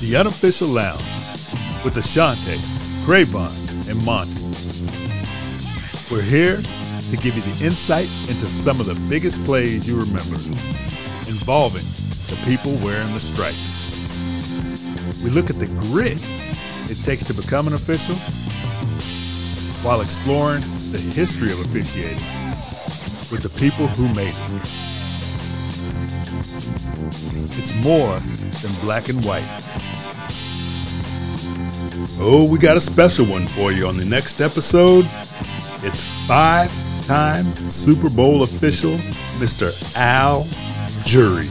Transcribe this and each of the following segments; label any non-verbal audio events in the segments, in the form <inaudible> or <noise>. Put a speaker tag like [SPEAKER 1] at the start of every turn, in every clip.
[SPEAKER 1] The Unofficial Lounge with Ashante, Grayvon, and Monty. We're here to give you the insight into some of the biggest plays you remember involving the people wearing the stripes. We look at the grit it takes to become an official while exploring the history of officiating with the people who made it. It's more than black and white. Oh, we got a special one for you on the next episode. It's five time Super Bowl official, Mr. Al Jury.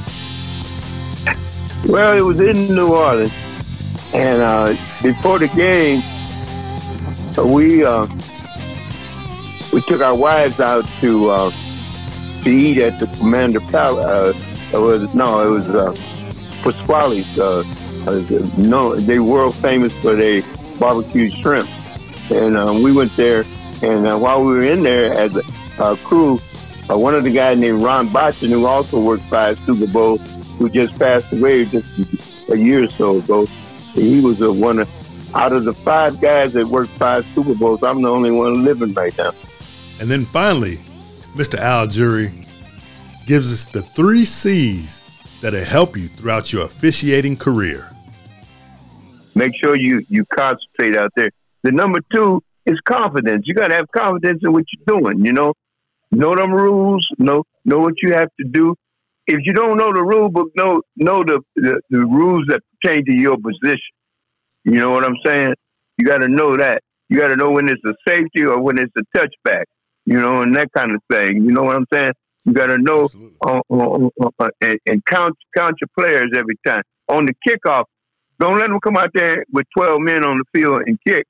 [SPEAKER 2] Well, it was in New Orleans, and uh, before the game, we uh, we took our wives out to uh, to eat at the Commander Palace. Uh, it was no, it was uh, Pasquale's. Uh, uh, no, they world famous for their barbecue shrimp, and um, we went there. And uh, while we were in there as a uh, crew, uh, one of the guys named Ron Botchan, who also worked five Super Bowl, who just passed away just a year or so ago. He was a one of, out of the five guys that worked five Super Bowls. I'm the only one living right now.
[SPEAKER 1] And then finally, Mr. Al Jury gives us the three C's that'll help you throughout your officiating career.
[SPEAKER 2] Make sure you you concentrate out there. The number two is confidence. You got to have confidence in what you're doing. You know, know them rules. Know know what you have to do. If you don't know the rule book, know know the, the, the rules that pertain to your position. You know what I'm saying? You got to know that. You got to know when it's a safety or when it's a touchback. You know, and that kind of thing. You know what I'm saying? You got to know uh, uh, uh, and, and count count your players every time. On the kickoff, don't let them come out there with 12 men on the field and kick,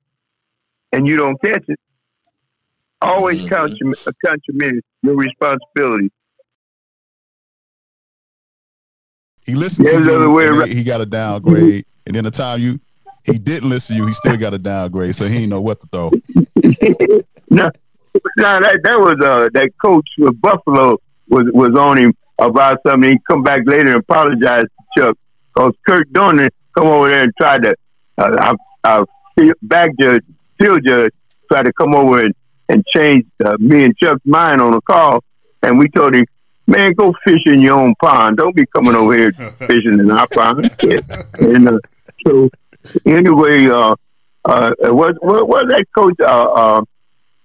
[SPEAKER 2] and you don't catch it. Always mm-hmm. count your count your minutes, your responsibility.
[SPEAKER 3] He listened yeah, to you. He, he got a downgrade, and then the time you he didn't listen to you, he still got a downgrade, so he didn't know what to throw. <laughs>
[SPEAKER 2] no, no, that that was uh that coach with Buffalo was was on him about something. He come back later and apologize to Chuck because Kurt Dorner come over there and try to uh, our, back judge, field judge, try to come over and, and change uh, me and Chuck's mind on a call, and we told him, "Man, go fish in your own pond. Don't be coming over here <laughs> fishing in our pond." <laughs> and uh, so, anyway, uh, uh, what what was that coach? Uh, uh,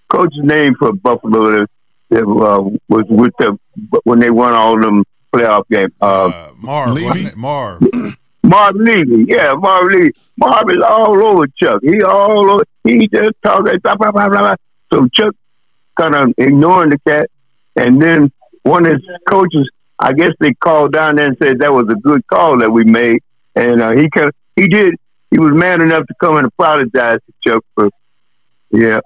[SPEAKER 2] coach's name for Buffalo that uh, was with the when they won all them playoff games. Uh, uh,
[SPEAKER 1] Marv, Levy? Marv. <clears throat>
[SPEAKER 2] Marv Levy, yeah, Marv Levy. Marv is all over Chuck. He all over. He just talking. Blah, blah, blah, blah. So Chuck kind of ignoring the cat, and then one of his coaches, I guess they called down there and said that was a good call that we made, and uh, he can, he did. He was man enough to come and apologize to Chuck for, yeah.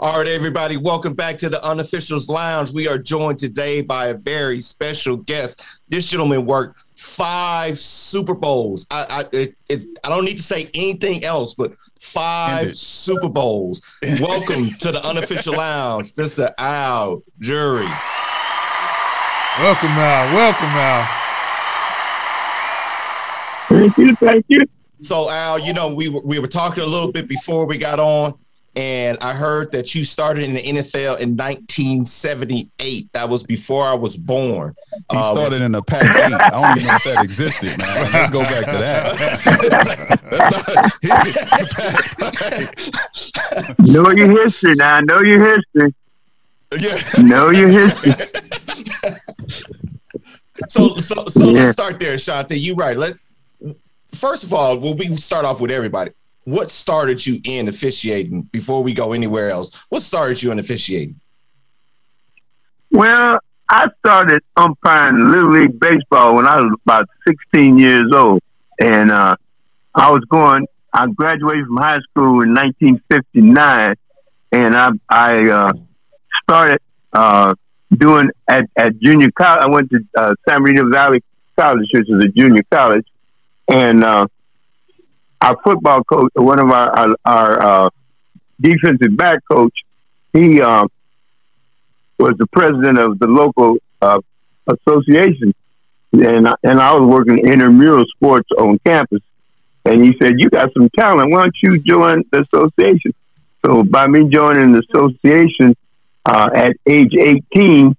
[SPEAKER 4] All right, everybody, welcome back to the Unofficials Lounge. We are joined today by a very special guest. This gentleman worked five Super Bowls. I I, it, it, I don't need to say anything else, but five Super Bowls. welcome to the Unofficial Lounge, Mr. Al Jury.
[SPEAKER 1] Welcome, Al. Welcome, Al.
[SPEAKER 2] Thank you. Thank you.
[SPEAKER 4] So, Al, you know, we were, we were talking a little bit before we got on and I heard that you started in the NFL in 1978. That was before I was born.
[SPEAKER 3] He uh, started in the Pac 8. I don't even know if that existed, man. Let's go back to
[SPEAKER 2] that. <laughs> <laughs> know your history now. Know your history. Yeah. Know your history. <laughs>
[SPEAKER 4] so so so yeah. let's start there, Shante. You right. Let's first of all, well, we start off with everybody what started you in officiating before we go anywhere else? What started you in officiating?
[SPEAKER 2] Well, I started umpiring Little League Baseball when I was about 16 years old. And uh, I was going, I graduated from high school in 1959. And I, I uh, started uh, doing at, at junior college. I went to uh, San Bernardino Valley College, which is a junior college. And uh, our football coach, one of our our, our uh, defensive back coach, he uh, was the president of the local uh, association, and and I was working intramural sports on campus. And he said, "You got some talent. Why don't you join the association?" So by me joining the association uh, at age 18,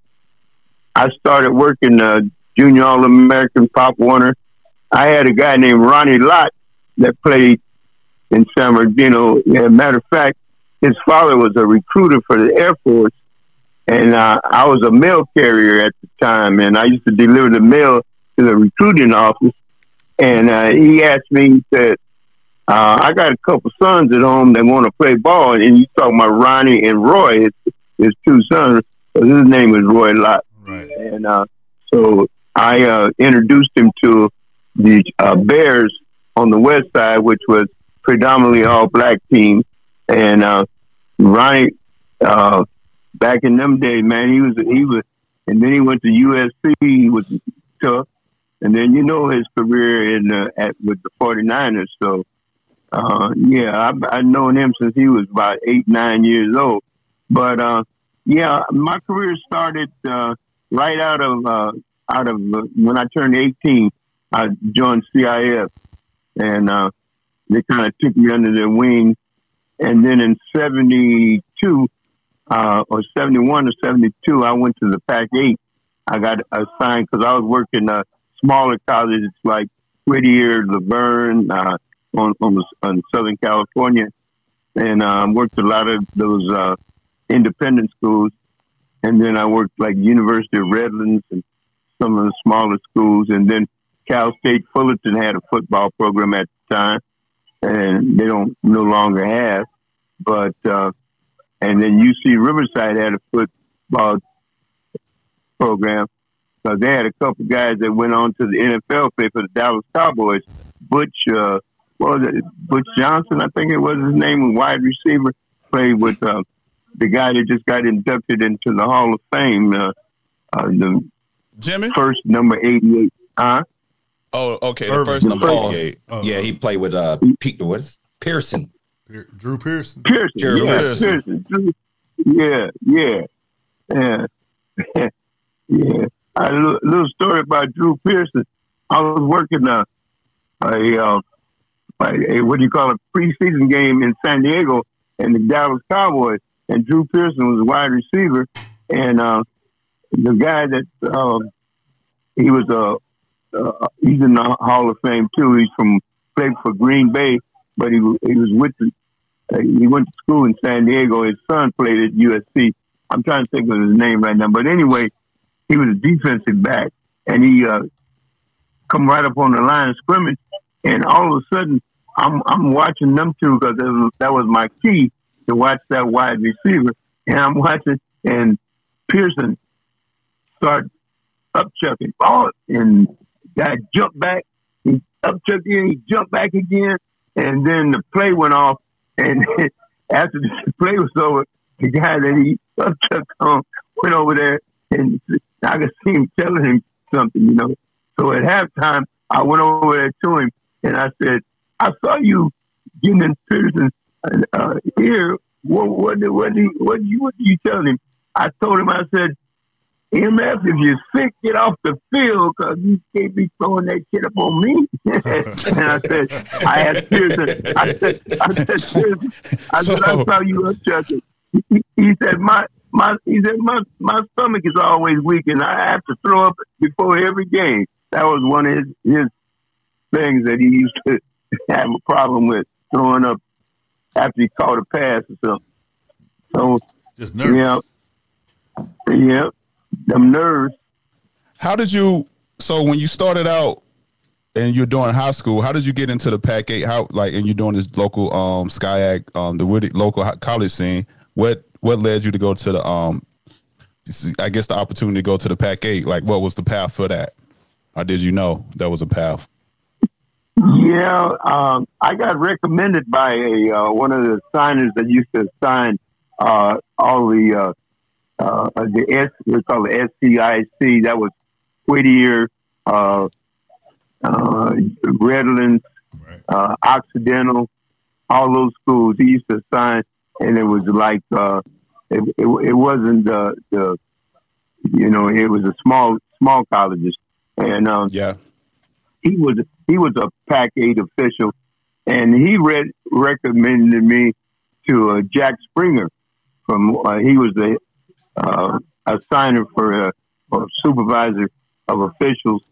[SPEAKER 2] I started working uh, Junior All American Pop Warner. I had a guy named Ronnie Lott that played in San Bernardino. Matter of fact, his father was a recruiter for the Air Force, and uh, I was a mail carrier at the time, and I used to deliver the mail to the recruiting office. And uh, he asked me, he said, uh, I got a couple sons at home that want to play ball, and he's talking about Ronnie and Roy, his two sons. His name is Roy Lott. Right. And uh, so I uh, introduced him to the uh, Bears on the west side, which was predominantly all black team. And uh, Ronnie, uh, back in them days, man, he was he was, and then he went to USC. He was tough, and then you know his career in uh, at with the 49ers. So uh, yeah, I've, I've known him since he was about eight nine years old. But uh, yeah, my career started uh, right out of uh, out of uh, when I turned 18. I joined CIF, and uh, they kind of took me under their wing. And then in '72 uh, or '71 or '72, I went to the Pac-8. I got assigned because I was working smaller colleges like Whittier, La Verne, uh, on, on, on Southern California, and um, worked a lot of those uh, independent schools. And then I worked like University of Redlands and some of the smaller schools, and then Cal State Fullerton had a football program at the time, and they don't no longer have. But uh, and then UC Riverside had a football program. So they had a couple guys that went on to the NFL, play for the Dallas Cowboys. Butch, uh, what was it? Butch Johnson, I think it was his name, wide receiver, played with uh, the guy that just got inducted into the Hall of Fame. Uh, uh, the
[SPEAKER 3] Jimmy
[SPEAKER 2] first number eighty-eight. Huh?
[SPEAKER 3] Oh, okay. The first number eighty-eight.
[SPEAKER 4] Oh, yeah, he played with uh, Pete. What's Pearson?
[SPEAKER 1] Drew Pearson.
[SPEAKER 2] Pearson. Drew yeah, Pearson. Pearson. Drew, yeah, yeah, yeah, <laughs> yeah. A little, little story about Drew Pearson. I was working a, a, uh, a, what do you call it, preseason game in San Diego and the Dallas Cowboys, and Drew Pearson was a wide receiver, and uh, the guy that um, he was a uh, he's in the Hall of Fame too. He's from played for Green Bay, but he he was with the, uh, he went to school in San Diego. His son played at USC. I'm trying to think of his name right now, but anyway, he was a defensive back, and he uh, come right up on the line of scrimmage, and all of a sudden, I'm I'm watching them two because that was my key to watch that wide receiver, and I'm watching, and Pearson start up chucking ball, and guy jumped back, he up chucked in, he jumped back again, and then the play went off, and <laughs> after the <laughs> play was over, the guy that he up chucked on went over there, and I could see him telling him something, you know. So at halftime, I went over there to him, and I said, I saw you getting in Peterson uh, here, what what what do you, what you what do you tell him? I told him I said, MF, if you're sick, get off the field because you can't be throwing that shit up on me. <laughs> and I said, I asked Pearson, I said, I said, Pearson, I so, said, I saw you up chucking. He, he said, my my he said my my stomach is always weak and I have to throw up before every game. That was one of his his things that he used to <laughs> have a problem with throwing up after he caught a pass or something. So
[SPEAKER 1] just nervous.
[SPEAKER 2] Yeah, yeah, them nerves.
[SPEAKER 3] How did you? So when you started out and you're doing high school, how did you get into the Pac-8? How like and you're doing this local um SCIAC, um the Woody local college scene? What what led you to go to the um? I guess the opportunity to go to the Pac-8. Like, what was the path for that? Or did you know that was a path?
[SPEAKER 2] Yeah, um, I got recommended by a uh, one of the signers that used to sign uh, all the uh, uh the S we call it SCIC. That was Whittier, uh, uh, Redlands, right. uh, Occidental, all those schools. He used to sign, and it was like uh, it, it, it wasn't the the you know it was a small small colleges, and um,
[SPEAKER 3] Yeah.
[SPEAKER 2] He was he was a Pac eight official, and he read recommended me to uh, Jack Springer from uh, he was the uh, assigner for uh, or supervisor of officials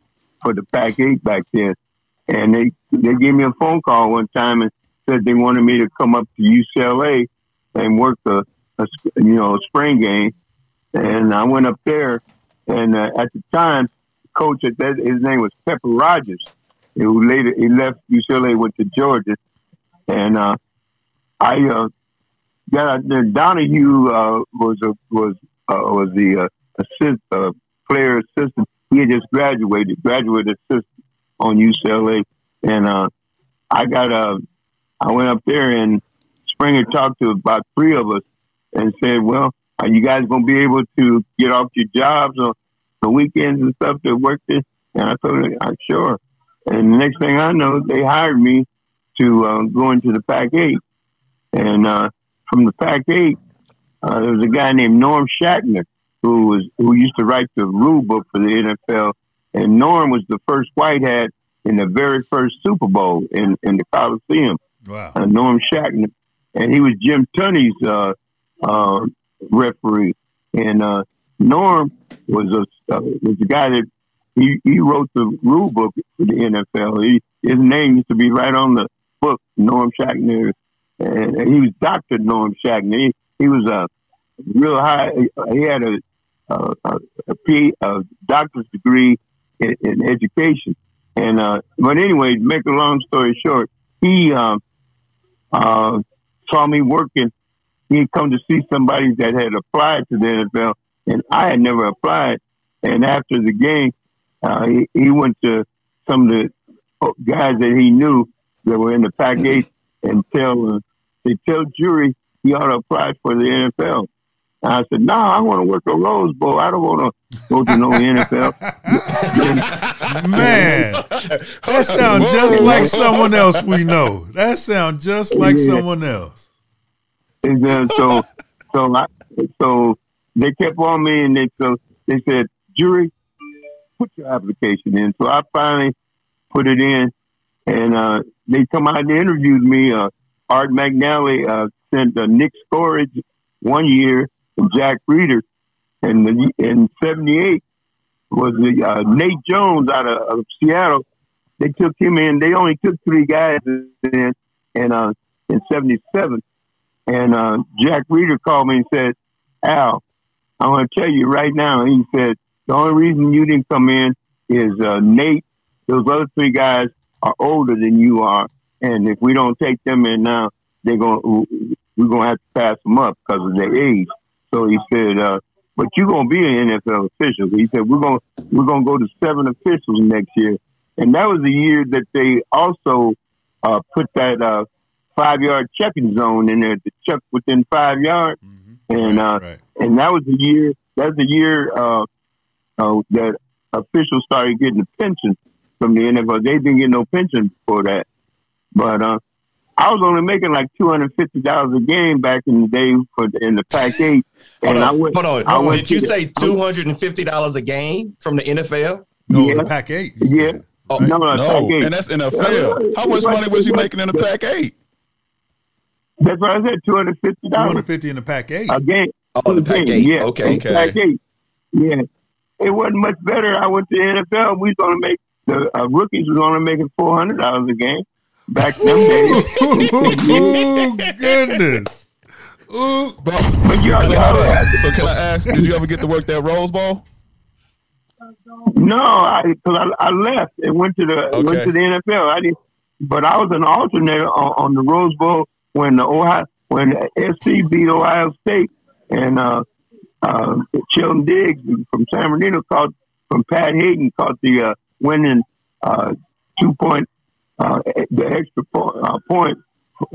[SPEAKER 2] for the Pac eight back then, and they they gave me a phone call one time and said they wanted me to come up to UCLA and work a, a s- you know a spring game, and I went up there, and uh, at the time coach at that his name was Pepper Rogers, who later he left UCLA went to Georgia, and uh, I uh, got out there. Donahue uh, was a, was uh, was the uh, assist uh, player assistant. He had just graduated, graduate assistant on UCLA, and uh, I got uh, I went up there and Springer talked to about three of us and said, "Well, are you guys going to be able to get off your jobs on the weekends and stuff to work this?" And I told him, "I'm sure." And the next thing I know, they hired me to uh, go into the Pac-8, and uh, from the Pac-8, uh, there was a guy named Norm Schachter who was who used to write the rule book for the NFL, and Norm was the first white hat in the very first Super Bowl in in the Coliseum
[SPEAKER 1] Wow.
[SPEAKER 2] uh, Norm Schachter, and he was Jim Tunney's uh, uh, referee. And uh, Norm was a uh, was the guy that he, he wrote the rule book for the NFL. He, his name used to be right on the book, Norm Schachter, and he was Doctor Norm Schachter. He, he was a real high. He had a a, a, a, P, a doctor's degree in, in education. And uh, but anyway, to make a long story short, he um, uh, saw me working. He come to see somebody that had applied to the NFL, and I had never applied. And after the game, uh, he, he went to some of the guys that he knew that were in the Pac 8 <laughs> and tell uh, they tell jury he ought to apply for the NFL. And I said, No, I want to work a Rose Bowl. I don't want to go to no NFL. <laughs>
[SPEAKER 1] Man, that sounds just like someone else we know. That sounds just like
[SPEAKER 2] Yeah.
[SPEAKER 1] someone else.
[SPEAKER 2] And then so so I, so they kept on me and they so they said, Jury, put your application in. So I finally put it in and uh, they come out and interviewed me. Uh, Art McNally uh, sent uh, Nick Skorich one year and Jack Reader. And the, in '78 was the, uh, Nate Jones out of, of Seattle. They took him in. They only took three guys in, and uh, in '77. And Jack Reader called me and said, Al, I want to tell you right now. He said, the only reason you didn't come in is uh, Nate, those other three guys are older than you are. And if we don't take them in now, they're going we're going to have to pass them up because of their age. So he said, uh, but you're going to be an NFL official. He said, we're going to we're going to go to seven officials next year. And that was the year that they also uh, put that uh, five yard checking zone in there to check within five yards. And uh,
[SPEAKER 1] Right.
[SPEAKER 2] and that was the year. That's the year uh, uh, that officials started getting a pension from the NFL. They didn't get no pension for that, but uh, I was only making like two hundred fifty dollars a game back in the day for the, in the Pac eight. <laughs>
[SPEAKER 4] Hold
[SPEAKER 2] And I
[SPEAKER 4] on,
[SPEAKER 2] went,
[SPEAKER 4] hold on.
[SPEAKER 2] I went
[SPEAKER 4] Did you
[SPEAKER 2] the-
[SPEAKER 4] say two hundred and fifty dollars a game from the NFL?
[SPEAKER 1] No,
[SPEAKER 2] Yeah.
[SPEAKER 1] the Pac 8.
[SPEAKER 2] Yeah.
[SPEAKER 4] Oh,
[SPEAKER 2] no, no,
[SPEAKER 3] No,
[SPEAKER 2] Pac eight.
[SPEAKER 3] and that's NFL. How much money was you making in the Pac eight?
[SPEAKER 2] That's what I said. Two hundred fifty dollars
[SPEAKER 1] 250 in the Pac 8.
[SPEAKER 2] a game.
[SPEAKER 4] Oh, the
[SPEAKER 2] a game,
[SPEAKER 4] Pac-8.
[SPEAKER 2] Yeah.
[SPEAKER 4] Okay.
[SPEAKER 3] Okay.
[SPEAKER 2] Pac eight. Yeah. It wasn't much better. I went to the NFL. We was going to make the uh, rookies was only making four hundred dollars a game back then. days. <laughs>
[SPEAKER 1] Ooh, goodness. Ooh.
[SPEAKER 2] But you
[SPEAKER 3] So,
[SPEAKER 2] got
[SPEAKER 3] hold so can I ask, did you ever get to work that Rose Bowl?
[SPEAKER 2] No, I because I, I left and went to the
[SPEAKER 3] Okay.
[SPEAKER 2] went to the NFL. I didn't, but I was an alternate on, on the Rose Bowl when the Ohio when SC beat Ohio State and uh, uh, Shelton Diggs from San Bernardino caught from Pat Haden caught the uh, winning uh, two point uh, the extra point, uh, point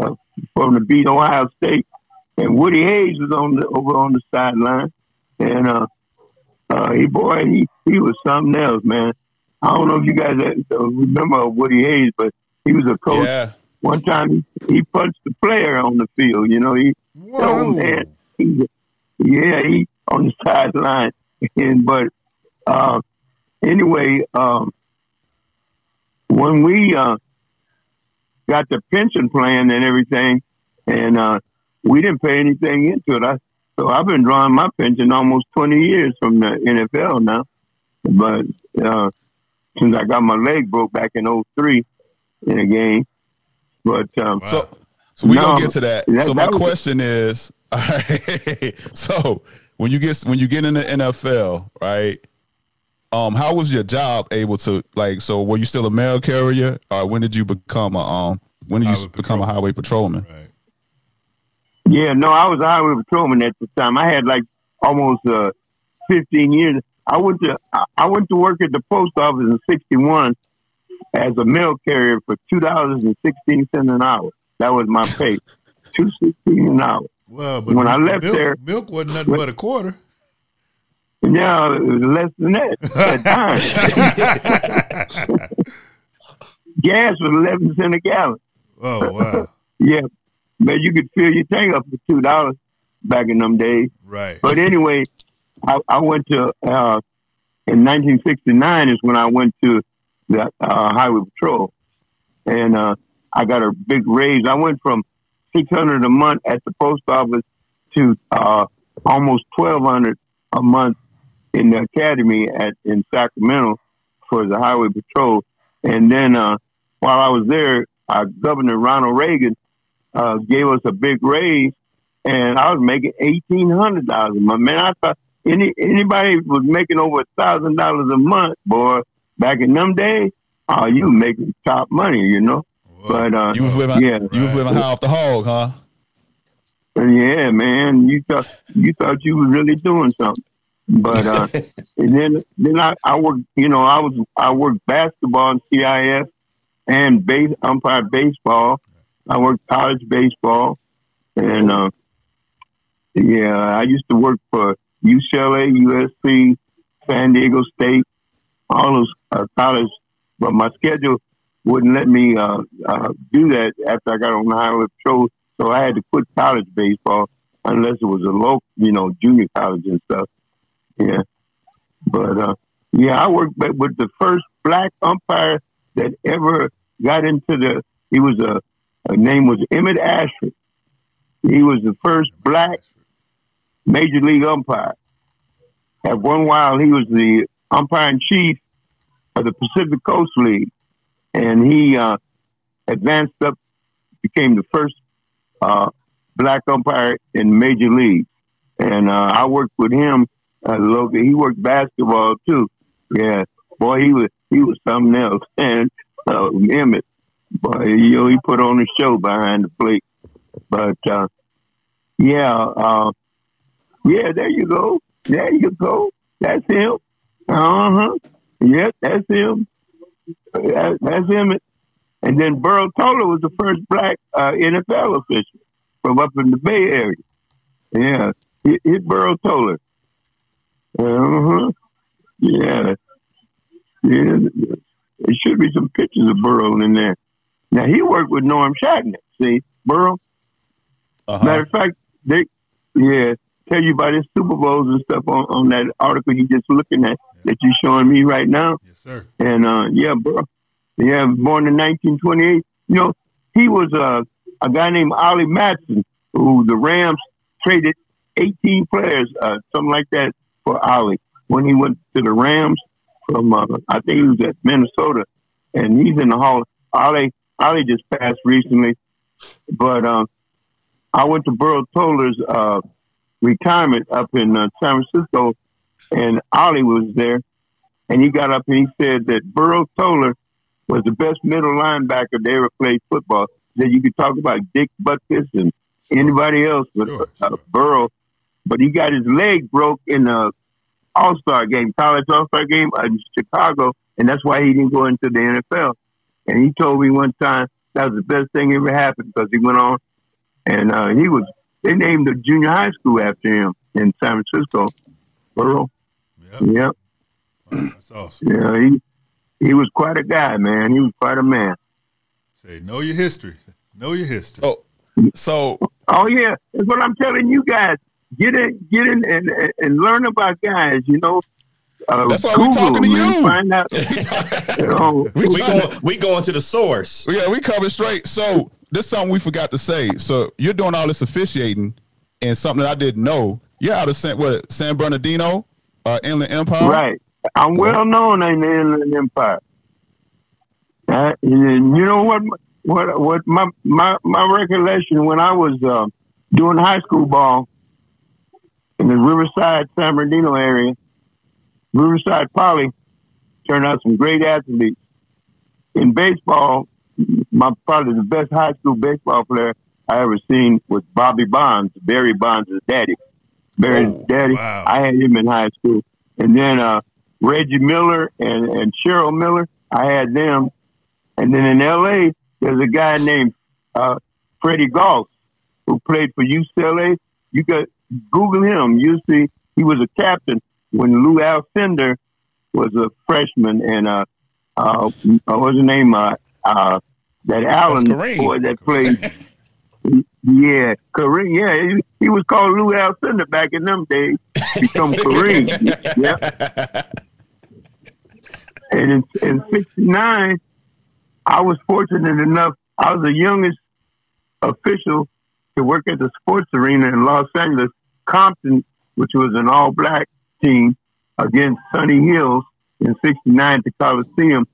[SPEAKER 2] uh, from the beat Ohio State, and Woody Hayes was on the over on the sideline, and uh, uh, he boy, he he was something else, man. I don't know if you guys uh, remember Woody Hayes, but he was a coach.
[SPEAKER 3] Yeah.
[SPEAKER 2] One time he, he punched the player on the field. You know, he
[SPEAKER 1] Whoa.
[SPEAKER 2] man, he, yeah, he on the sideline. <laughs> And but uh, anyway, um, when we uh, got the pension plan and everything, and uh, we didn't pay anything into it. I, so I've been drawing my pension almost twenty years from the NFL now. But uh, since I got my leg broke back in 03 in a game, but um,
[SPEAKER 1] Wow.
[SPEAKER 3] So, so we
[SPEAKER 2] No,
[SPEAKER 3] gonna get to that.
[SPEAKER 2] that-
[SPEAKER 3] so my
[SPEAKER 2] that was-
[SPEAKER 3] question is, <laughs> all right, <laughs> so when you get when you get in the NFL, right? Um, how was your job able to like? So were you still a mail carrier, or when did you become a um? When did you
[SPEAKER 1] Highway
[SPEAKER 3] become a
[SPEAKER 1] patrolman.
[SPEAKER 3] highway patrolman?
[SPEAKER 1] Right.
[SPEAKER 2] Yeah, no, I was a highway patrolman at the time. I had like almost uh, 15 years. I went to I- I went to work at the post office in '61 as a mail carrier for two dollars and sixteen cents an hour. That was my pay, <laughs> two sixteen an hour.
[SPEAKER 1] Well, but
[SPEAKER 2] When I left
[SPEAKER 1] milk,
[SPEAKER 2] there-
[SPEAKER 1] milk wasn't nothing but a quarter.
[SPEAKER 2] Yeah, it was less than that at the time. Gas was 11 cents a gallon.
[SPEAKER 1] oh wow. <laughs>
[SPEAKER 2] Yeah, but you could fill your tank up for two dollars back in them days.
[SPEAKER 1] Right.
[SPEAKER 2] But anyway, I, I went to uh, in 1969 is when I went to the uh, highway patrol, and uh, I got a big raise. I went from 600 a month at the post office to uh, almost 1200 a month in the academy at in Sacramento for the highway patrol. And then uh, while I was there, uh, Governor Ronald Reagan uh, gave us a big raise and I was making eighteen hundred dollars a month. Man, I thought any anybody was making over a thousand dollars a month, boy. Back in them days, oh, you making top money, you know.
[SPEAKER 1] Whoa.
[SPEAKER 2] But uh,
[SPEAKER 3] You was living,
[SPEAKER 2] yeah,
[SPEAKER 3] you was living high off the hog, huh?
[SPEAKER 2] yeah, man, you thought you thought you was really doing something. But uh, <laughs> and then then I, I worked, you know, I was I worked basketball in CIS and base umpire baseball. I worked college baseball, and uh, yeah, I used to work for UCLA, USC, San Diego State, all those uh, college. But my schedule wouldn't let me uh, uh, do that after I got on the highway patrol, so I had to quit college baseball unless it was a local, you know, junior college and stuff. Yeah, but uh, yeah, I worked with with the first black umpire that ever got into the. He was a, a name was Emmett Ashford. He was the first black major league umpire. At one while, he was the umpire in chief of the Pacific Coast League, and he uh, advanced up, became the first uh, black umpire in major league. And uh, I worked with him. Uh, local. He worked basketball too. Yeah, boy, he was he was something else. <laughs> And uh, Emmett, boy, you know, he put on a show behind the plate. But uh, yeah, uh, yeah, there you go. There you go. That's him. Uh huh. Yep, that's him. That, that's him. And then Burl Toler was the first black uh, NFL official from up in the Bay Area. Yeah, hit, hit Burl Toler. Uh huh. Yeah. Yeah. There should be some pictures of Burl in there. Now he worked with Norm Schachter. See, Burl.
[SPEAKER 3] Uh-huh.
[SPEAKER 2] Matter of fact, they yeah tell you about his Super Bowls and stuff on, on that article you just looking at that you're showing me right now.
[SPEAKER 1] Yes, sir.
[SPEAKER 2] And uh, yeah, bro, yeah, born in 1928. You know, he was uh, a guy named Ollie Matson who the Rams traded 18 players, uh, something like that, for Ollie when he went to the Rams from uh, I think he was at Minnesota, and he's in the Hall. Ollie Ollie just passed recently, but uh, I went to Burl Toler's uh, retirement up in uh, San Francisco, and Ollie was there, and he got up and he said that Burl Toler was the best middle linebacker they ever played football. That you could talk about Dick Butkus and anybody else, but
[SPEAKER 1] Sure,
[SPEAKER 2] uh. Burl. But he got his leg broke in the All Star game, college All Star game in Chicago, and that's why he didn't go into the NFL. And he told me one time that was the best thing ever happened because he went on and uh, he was. They named the junior high school after him in San Francisco. Burl.
[SPEAKER 1] Yep.
[SPEAKER 2] Yep.
[SPEAKER 1] That's awesome.
[SPEAKER 2] Yeah, he he was quite a guy, man. He was quite a man.
[SPEAKER 1] Say, know your history. Know your history.
[SPEAKER 3] So, so
[SPEAKER 2] Oh yeah, that's what I'm telling you guys. Get in, get in, and, and, and learn about guys. You know, uh,
[SPEAKER 3] That's why we
[SPEAKER 2] Google
[SPEAKER 3] talking to
[SPEAKER 2] them
[SPEAKER 3] you.
[SPEAKER 2] Find out. <laughs> you know, <laughs>
[SPEAKER 3] we,
[SPEAKER 4] We going we going to the source.
[SPEAKER 3] Yeah, we covered straight. So this is something we forgot to say. So you're doing all this officiating and something that I didn't know. You're out of San what San Bernardino, uh, Inland Empire.
[SPEAKER 2] right. I'm well known in the Inland Empire. Uh, you know what? What? What? My my my recollection when I was uh, doing high school ball in the Riverside San Bernardino area, Riverside Poly turned out some great athletes. In baseball, my probably the best high school baseball player I ever seen was Bobby Bonds, Barry Bonds' daddy. Barry's
[SPEAKER 3] Oh,
[SPEAKER 2] daddy.
[SPEAKER 1] wow.
[SPEAKER 2] I had him in high school. And then uh, Reggie Miller and, and Cheryl Miller, I had them. And then in LA, there's a guy named uh, Freddie Goss who played for UCLA. You got Google him. You see, he was a captain when Lou Alcindor was a freshman, and uh, uh, what was his name? Uh, uh, that Allen boy that played. <laughs> yeah, Kareem. Yeah, he, he was called Lou Alcindor back in them days. Become Kareem. <laughs> yeah. And in, in '69, I was fortunate enough. I was the youngest official to work at the sports arena in Los Angeles, Compton, which was an all-black team against Sunny Hills in '69 at the Coliseum,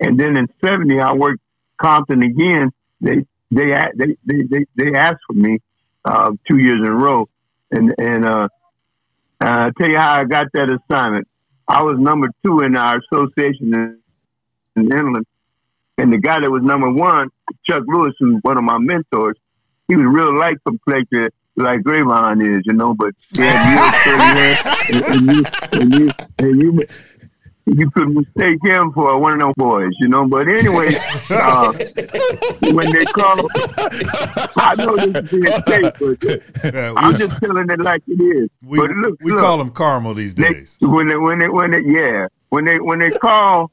[SPEAKER 2] and then in '70 I worked Compton again. They they they they they, they asked for me uh, two years in a row, and and uh, uh, I'll tell you how I got that assignment. I was number two in our association in, in Inland, and the guy that was number one, Chuck Lewis, who's one of my mentors, he was real light complected like Grayvon is, you know, but had real and, and you and you and you you could mistake him for one of them boys, you know. But anyway, <laughs> uh, when they call, I know this is being <laughs> safe, but
[SPEAKER 1] Yeah,
[SPEAKER 2] I'm just telling it like it is.
[SPEAKER 1] we,
[SPEAKER 2] but look,
[SPEAKER 1] we
[SPEAKER 2] look,
[SPEAKER 1] call them caramel these
[SPEAKER 2] they,
[SPEAKER 1] days.
[SPEAKER 2] when they when they when they yeah when they when they call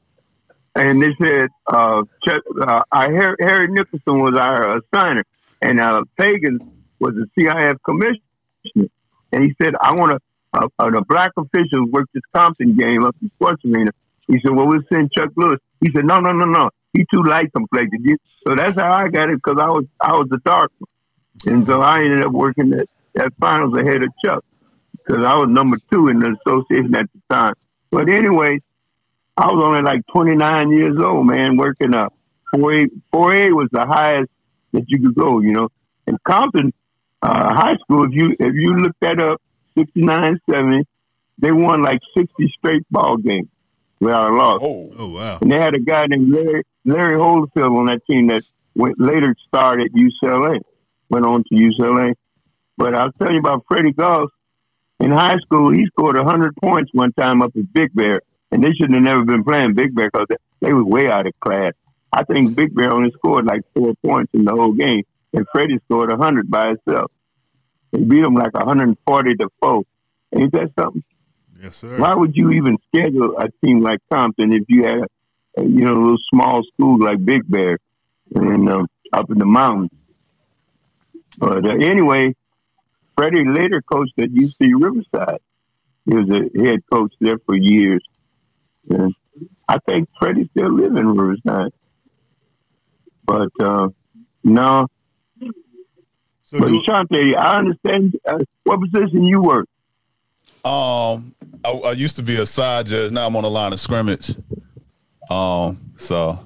[SPEAKER 2] and they said uh, Chuck, uh, our Harry, Nicholson was our assigner and uh, Fagan was the CIF commissioner and he said I want to uh, the black officials worked this Compton game up in sports arena. He said, "Well, we'll send Chuck Lewis." He said, "No, no, no, no. He too light complected." So that's how I got it because I was I was the dark one, and so I ended up working at, at finals ahead of Chuck because I was number two in the association at the time. But anyway, I was only like 29 years old, man, working up. 4A, 4A was the highest that you could go, you know. And Compton uh, High School, if you if you look that up, 69, 70, they won like 60 straight ball games without a loss.
[SPEAKER 3] Oh,
[SPEAKER 1] Oh wow.
[SPEAKER 2] And they had a guy named Larry, Larry Holyfield on that team that went later starred at UCLA, went on to UCLA. But I'll tell you about Freddie Goss. In high school, he scored 100 points one time up at Big Bear. And they shouldn't have never been playing Big Bear because they, they was way out of class. I think Big Bear only scored like four points in the whole game. And Freddie scored 100 by himself. They beat them like 140 to 4. Ain't that something?
[SPEAKER 1] Yes, sir.
[SPEAKER 2] Why would you even schedule a team like Compton if you had a, a you know a little small school like Big Bear and um, up in the mountains? But uh, anyway, Freddie later coached at UC Riverside. He was a head coach there for years. And I think Freddie still lives in Riverside. But uh, no,
[SPEAKER 1] So
[SPEAKER 2] but
[SPEAKER 1] do,
[SPEAKER 2] Shante, I understand uh, what position you work.
[SPEAKER 3] um, I, I used to be a side judge. Now I'm on the line of scrimmage. Um, so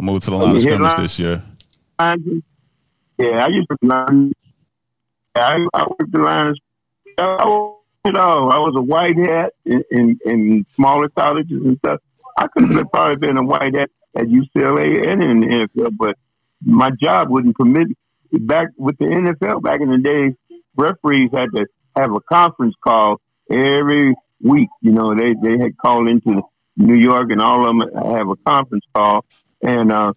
[SPEAKER 3] I moved to the line of scrimmage
[SPEAKER 2] line?
[SPEAKER 3] this year.
[SPEAKER 2] Yeah, I used to line. I, I worked the line. I it all. I was a white hat in, in, in smaller colleges and stuff. I could have probably been a white hat at UCLA and in the NFL, but my job wouldn't permit. Back with the NFL, back in the days, referees had to have a conference call every week. You know, they they had called into New York, and all of them have a conference call, and uh,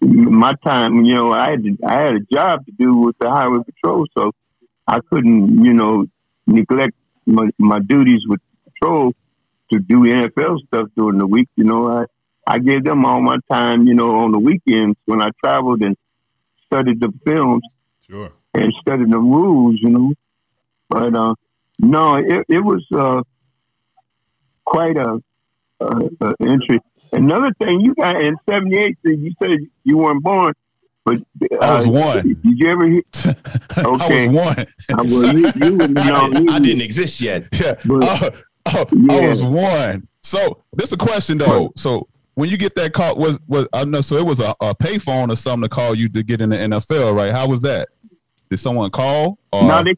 [SPEAKER 2] my time, you know, I had to, I had a job to do with the highway patrol, so I couldn't, you know, neglect my, my duties with patrol to do NFL stuff during the week. You know, I I gave them all my time, you know, on the weekends when I traveled and studied the films
[SPEAKER 1] Sure.
[SPEAKER 2] and studied the rules, you know. But uh, no, it, it was uh, quite a, a, a entry. Another thing, you got in '78, you said you weren't born, but uh,
[SPEAKER 3] I was one.
[SPEAKER 2] Did you ever hear? Okay. <laughs>
[SPEAKER 3] I was one.
[SPEAKER 2] Uh, well, you, you wouldn't <laughs>
[SPEAKER 4] I didn't, I didn't exist yet.
[SPEAKER 3] Yeah.
[SPEAKER 2] But-
[SPEAKER 3] Oh, oh,
[SPEAKER 2] Yeah.
[SPEAKER 3] I was one. So this is a question though. So when you get that call, was was I know? So it was a, a payphone or something to call you to get in the NFL, right? How was that? Did someone call? Or,
[SPEAKER 2] No, they,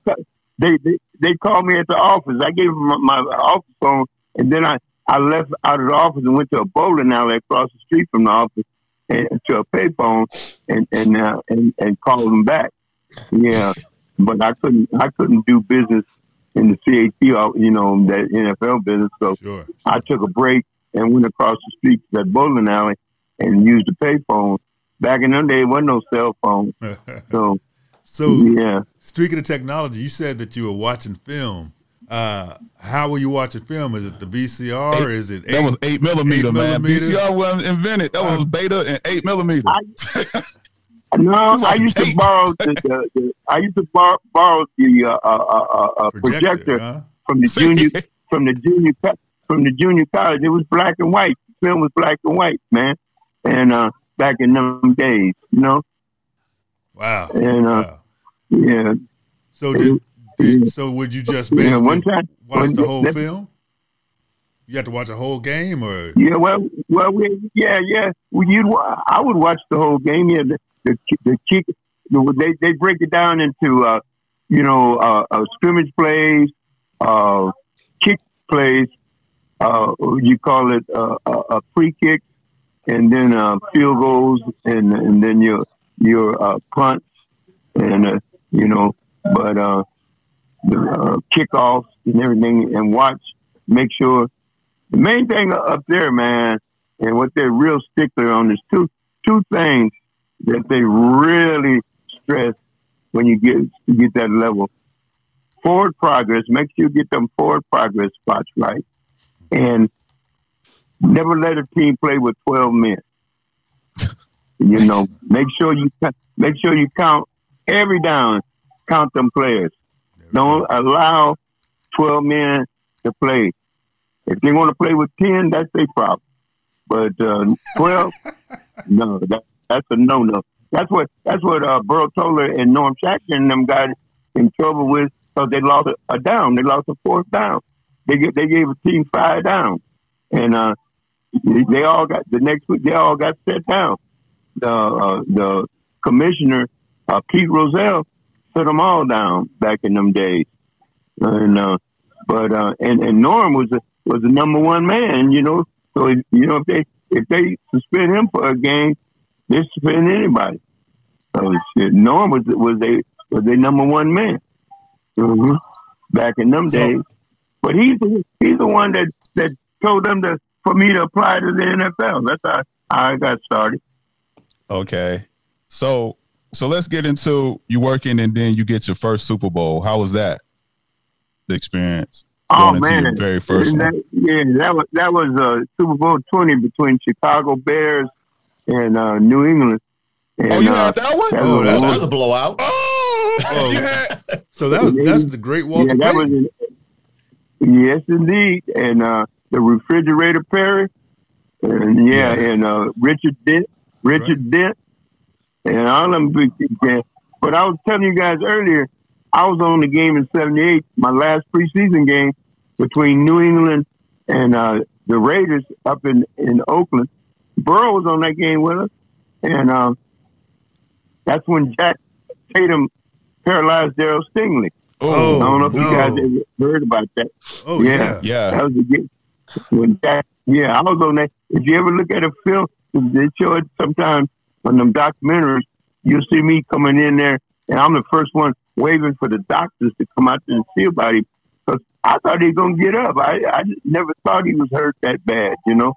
[SPEAKER 2] they they they called me at the office. I gave them my, my office phone, and then I I left out of the office and went to a bowling alley across the street from the office and to a payphone and and uh, and and called them back. Yeah, but I couldn't I couldn't do business in the CAT, you know, that NFL business. So
[SPEAKER 1] Sure.
[SPEAKER 2] I took a break and went across the street to that bowling alley and used the payphone. Back in them days, there wasn't no cell phone, <laughs> so
[SPEAKER 1] so,
[SPEAKER 2] yeah.
[SPEAKER 1] speaking of technology, you said that you were watching film. Uh, how were you watching film? Is it the VCR?
[SPEAKER 3] Eight-
[SPEAKER 1] is it eight,
[SPEAKER 3] that was eight millimeter,
[SPEAKER 1] Eight
[SPEAKER 3] man.
[SPEAKER 1] millimeter?
[SPEAKER 3] VCR wasn't invented. That was beta and eight millimeter. <laughs>
[SPEAKER 2] No,
[SPEAKER 3] This was
[SPEAKER 2] I used to borrow the, the, the I used to borrow, borrow the uh, uh, uh, uh, projector,
[SPEAKER 1] huh?
[SPEAKER 2] from the <laughs> junior from the junior co- from the junior college. It was black and white. The film was black and white, man. And uh, back in them days, you know.
[SPEAKER 1] Wow.
[SPEAKER 2] And uh,
[SPEAKER 1] wow.
[SPEAKER 2] yeah,
[SPEAKER 1] So did, did so would you just
[SPEAKER 2] yeah. One time,
[SPEAKER 1] watch
[SPEAKER 2] one-
[SPEAKER 1] the whole
[SPEAKER 2] that-
[SPEAKER 1] film? You have to watch a whole game, or
[SPEAKER 2] Yeah, well, well, we, yeah, yeah. Well, you, I would watch the whole game. Yeah, the the, the kick. They they break it down into uh, you know uh, uh, scrimmage plays, uh, kick plays. Uh, you call it uh, a, a free kick, and then uh, field goals, and and then your your uh, punts, and uh, you know, but uh, the uh, kickoffs and everything, and watch. Make sure the main thing up there, man, and what they're real stickler on is two two things that they really stress when you get you get that level. Forward progress. Make sure you get them forward progress spots right, and never let a team play with twelve men. <laughs> You know, make sure you make sure you count every down. Count them players. Don't allow twelve men to play. If they want to play with ten, that's their problem. But uh, twelve, <laughs> no, that, that's a no no. That's what that's what uh, Burl Toler and Norm Schachter and them got in trouble with because they lost a, a down. They lost a fourth down. They they gave a team five down, and uh, they, they all got the next week. They all got set down. The uh, the commissioner uh, Pete Rozelle set them all down back in them days, and uh, but uh, and and Norm was a, was the number one man, you know. So if, you know if they if they suspend him for a game, they suspend anybody. So shit, Norm was was a was their number one man hmm back in them
[SPEAKER 3] So-
[SPEAKER 2] days. But he's the, he's the one that that told them to for me to apply to the NFL. That's how, how I got started.
[SPEAKER 3] Okay. So so let's get into you working and then you get your first Super Bowl. How was that? The experience.
[SPEAKER 2] Oh
[SPEAKER 3] Going into
[SPEAKER 2] man,
[SPEAKER 3] your very first
[SPEAKER 2] And
[SPEAKER 3] one.
[SPEAKER 2] that, yeah, that was that was uh, Super Bowl twenty between Chicago Bears and uh, New England. And,
[SPEAKER 3] Oh, you
[SPEAKER 2] uh,
[SPEAKER 3] had that one?
[SPEAKER 2] that
[SPEAKER 1] Oh,
[SPEAKER 2] was-
[SPEAKER 1] that's-
[SPEAKER 4] That was a blowout.
[SPEAKER 3] Oh,
[SPEAKER 1] Oh.
[SPEAKER 3] you had
[SPEAKER 1] so that was that's the Great Walter
[SPEAKER 2] yeah, that was in, yes, indeed, and uh, the refrigerator Perry, and yeah,
[SPEAKER 1] Yeah.
[SPEAKER 2] and uh, Richard Dent, Richard Dent, and all them big yeah. But I was telling you guys earlier, I was on the game in '78, my last preseason game between New England and uh, the Raiders up in in Oakland. Burl was on that game with us, and um, that's when Jack Tatum paralyzed Darryl Stingley. I
[SPEAKER 1] Oh,
[SPEAKER 2] don't know if
[SPEAKER 1] no.
[SPEAKER 2] you guys ever heard about that.
[SPEAKER 1] Oh
[SPEAKER 2] yeah.
[SPEAKER 1] yeah.
[SPEAKER 3] yeah.
[SPEAKER 2] That was the game. When that, yeah, I was on that. If you ever look at a film, they show it sometimes on them documentaries. You'll see me coming in there, and I'm the first one waving for the doctors to come out there and see about him. Because I thought he was gonna get up. I I never thought he was hurt that bad. You know,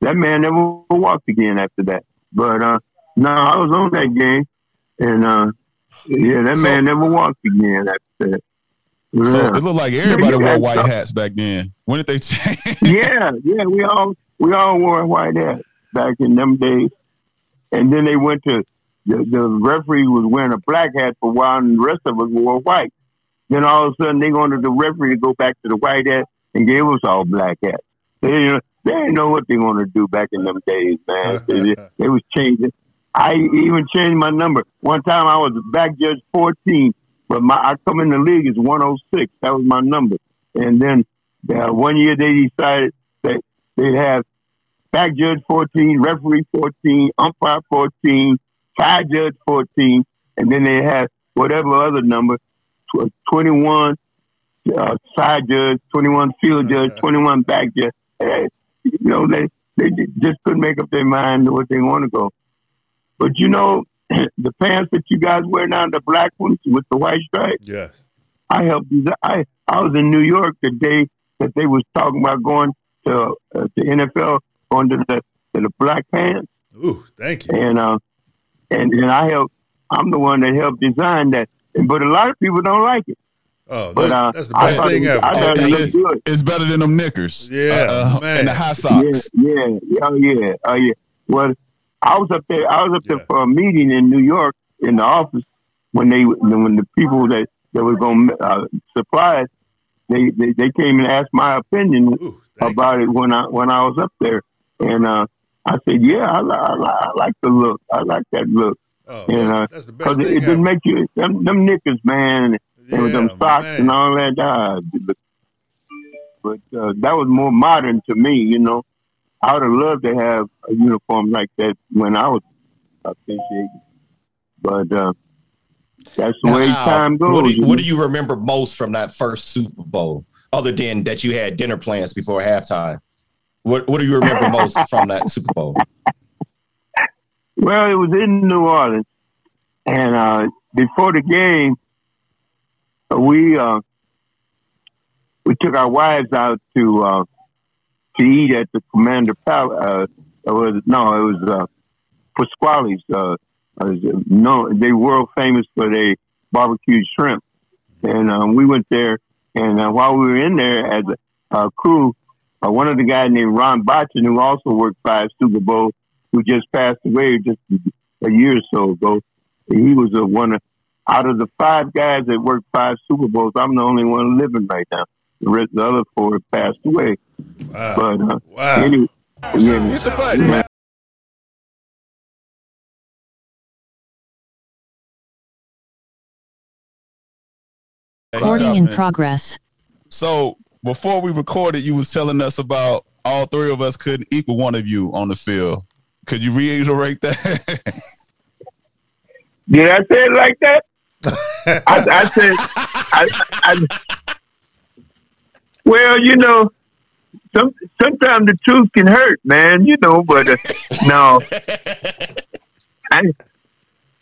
[SPEAKER 2] that man never walked again after that. But uh, no, I was on that game, and uh, yeah, that
[SPEAKER 3] So-
[SPEAKER 2] man never walked again after that.
[SPEAKER 3] So
[SPEAKER 2] Yeah.
[SPEAKER 3] it looked like everybody
[SPEAKER 2] Yeah,
[SPEAKER 3] wore
[SPEAKER 2] yeah.
[SPEAKER 3] white hats back then. When did they change? <laughs>
[SPEAKER 2] yeah, yeah, we all we all wore white hats back in them days. And then they went to the, the referee was wearing a black hat for a while, and the rest of us wore white. Then all of a sudden, they wanted the referee to go back to the white hat and gave us all black hats. They, they didn't know what they wanted to do back in them days, man. <laughs> they, they was changing. I even changed my number. One time I was back judge 14, but my I come in the league is 106. That was my number. And then uh, one year they decided that they'd have back judge 14, referee 14, umpire 14, side judge 14, and then they had whatever other number, 21 uh, side judge, 21 field judge, 21 back judge. you know, they, they just couldn't make up their mind what they want to go. But you know, <coughs> the pants that you guys wear now, the black ones with the white stripes.
[SPEAKER 1] Yes.
[SPEAKER 2] I helped. design. I I was in New York the day that they was talking about going to uh, the NFL going to the to the black pants.
[SPEAKER 1] Ooh, thank you.
[SPEAKER 2] And uh, and and I helped. I'm the one that helped design that. But a lot of people don't like it.
[SPEAKER 1] Oh, but, uh, that's the best thing
[SPEAKER 2] it,
[SPEAKER 1] ever. I
[SPEAKER 2] thought it looked good.
[SPEAKER 3] It's better than them knickers.
[SPEAKER 1] Yeah, uh,
[SPEAKER 3] man. And the high socks.
[SPEAKER 2] Yeah, yeah, oh yeah, oh yeah. Well, I was up there. I was up there for a meeting in New York in the office when they when the people that that was going to uh, supply it, they, they they came and asked my opinion Ooh, about you. it when I when I was up there, and uh, I said, yeah, I, I, I, like the look. I like that look.
[SPEAKER 1] Oh, and uh, that's the best.
[SPEAKER 2] It, it didn't make you them, them knickers, man, yeah, and with them socks man. and all that. Uh, but uh, that was more modern to me, you know. I would have loved to have a uniform like that when I was officiating. But uh, that's the now, way time goes.
[SPEAKER 4] What do, you, what do you remember most from that first Super Bowl, other than that you had dinner plans before halftime? What What do you remember most from that Super Bowl?
[SPEAKER 2] Well, it was in New Orleans, and uh, before the game, we uh, we took our wives out to uh, to eat at the Commander Palace. Uh, was no, it was uh, Pasquale's. Uh, uh, no, they world famous for their barbecue shrimp, and um, we went there. And uh, while we were in there as a uh, crew, uh, one of the guys named Ron Botchan, who also worked five Super Bowls, who just passed away just a year or so ago. He was a one of, out of the five guys that worked five Super Bowls. I'm the only one living right now. The rest, the other four passed away.
[SPEAKER 1] Wow.
[SPEAKER 2] But
[SPEAKER 1] uh, wow.
[SPEAKER 2] Anyway, yeah,
[SPEAKER 3] Hit the button, man.
[SPEAKER 5] Recording in progress.
[SPEAKER 3] So before we recorded, you was telling us about all three of us couldn't equal one of you on the field. Could you reiterate that? <laughs>
[SPEAKER 2] Did I say it like that? <laughs> I, I said, I, I, well, you know, some sometimes the truth can hurt, man. You know, but uh, <laughs> no, I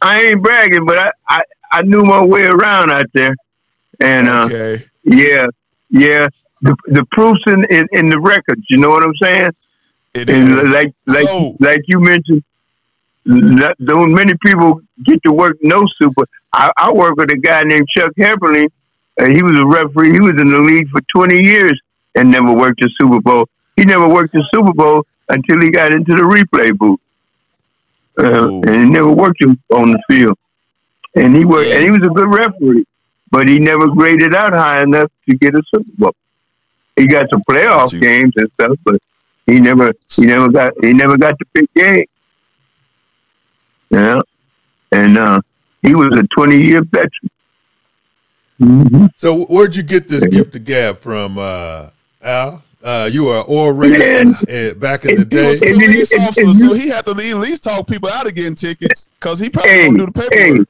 [SPEAKER 2] I ain't bragging, but I, I I knew my way around out there, and uh,
[SPEAKER 3] okay.
[SPEAKER 2] yeah, yeah. The the proofs in, in, in the records. You know what I'm saying?
[SPEAKER 3] It and
[SPEAKER 2] is. like like so, like you mentioned. Don't many people get to work no super. I, I work with a guy named Chuck Heberling. Uh, he was a referee. He was in the league for 20 years and never worked a Super Bowl. He never worked a Super Bowl until he got into the replay booth, uh, and he never worked on the field. And he worked, and he was a good referee, but he never graded out high enough to get a Super Bowl. He got some playoff games and stuff, but he never, he never got, he never got the big game. Yeah, and uh, he was a twenty-year veteran.
[SPEAKER 1] Mm-hmm. So, where'd you get this gift of gab from, uh, Al? Uh, you were orator uh, back in the day.
[SPEAKER 3] He was police officer, so he had to at least talk people out of getting tickets because he probably hey, do the paperwork.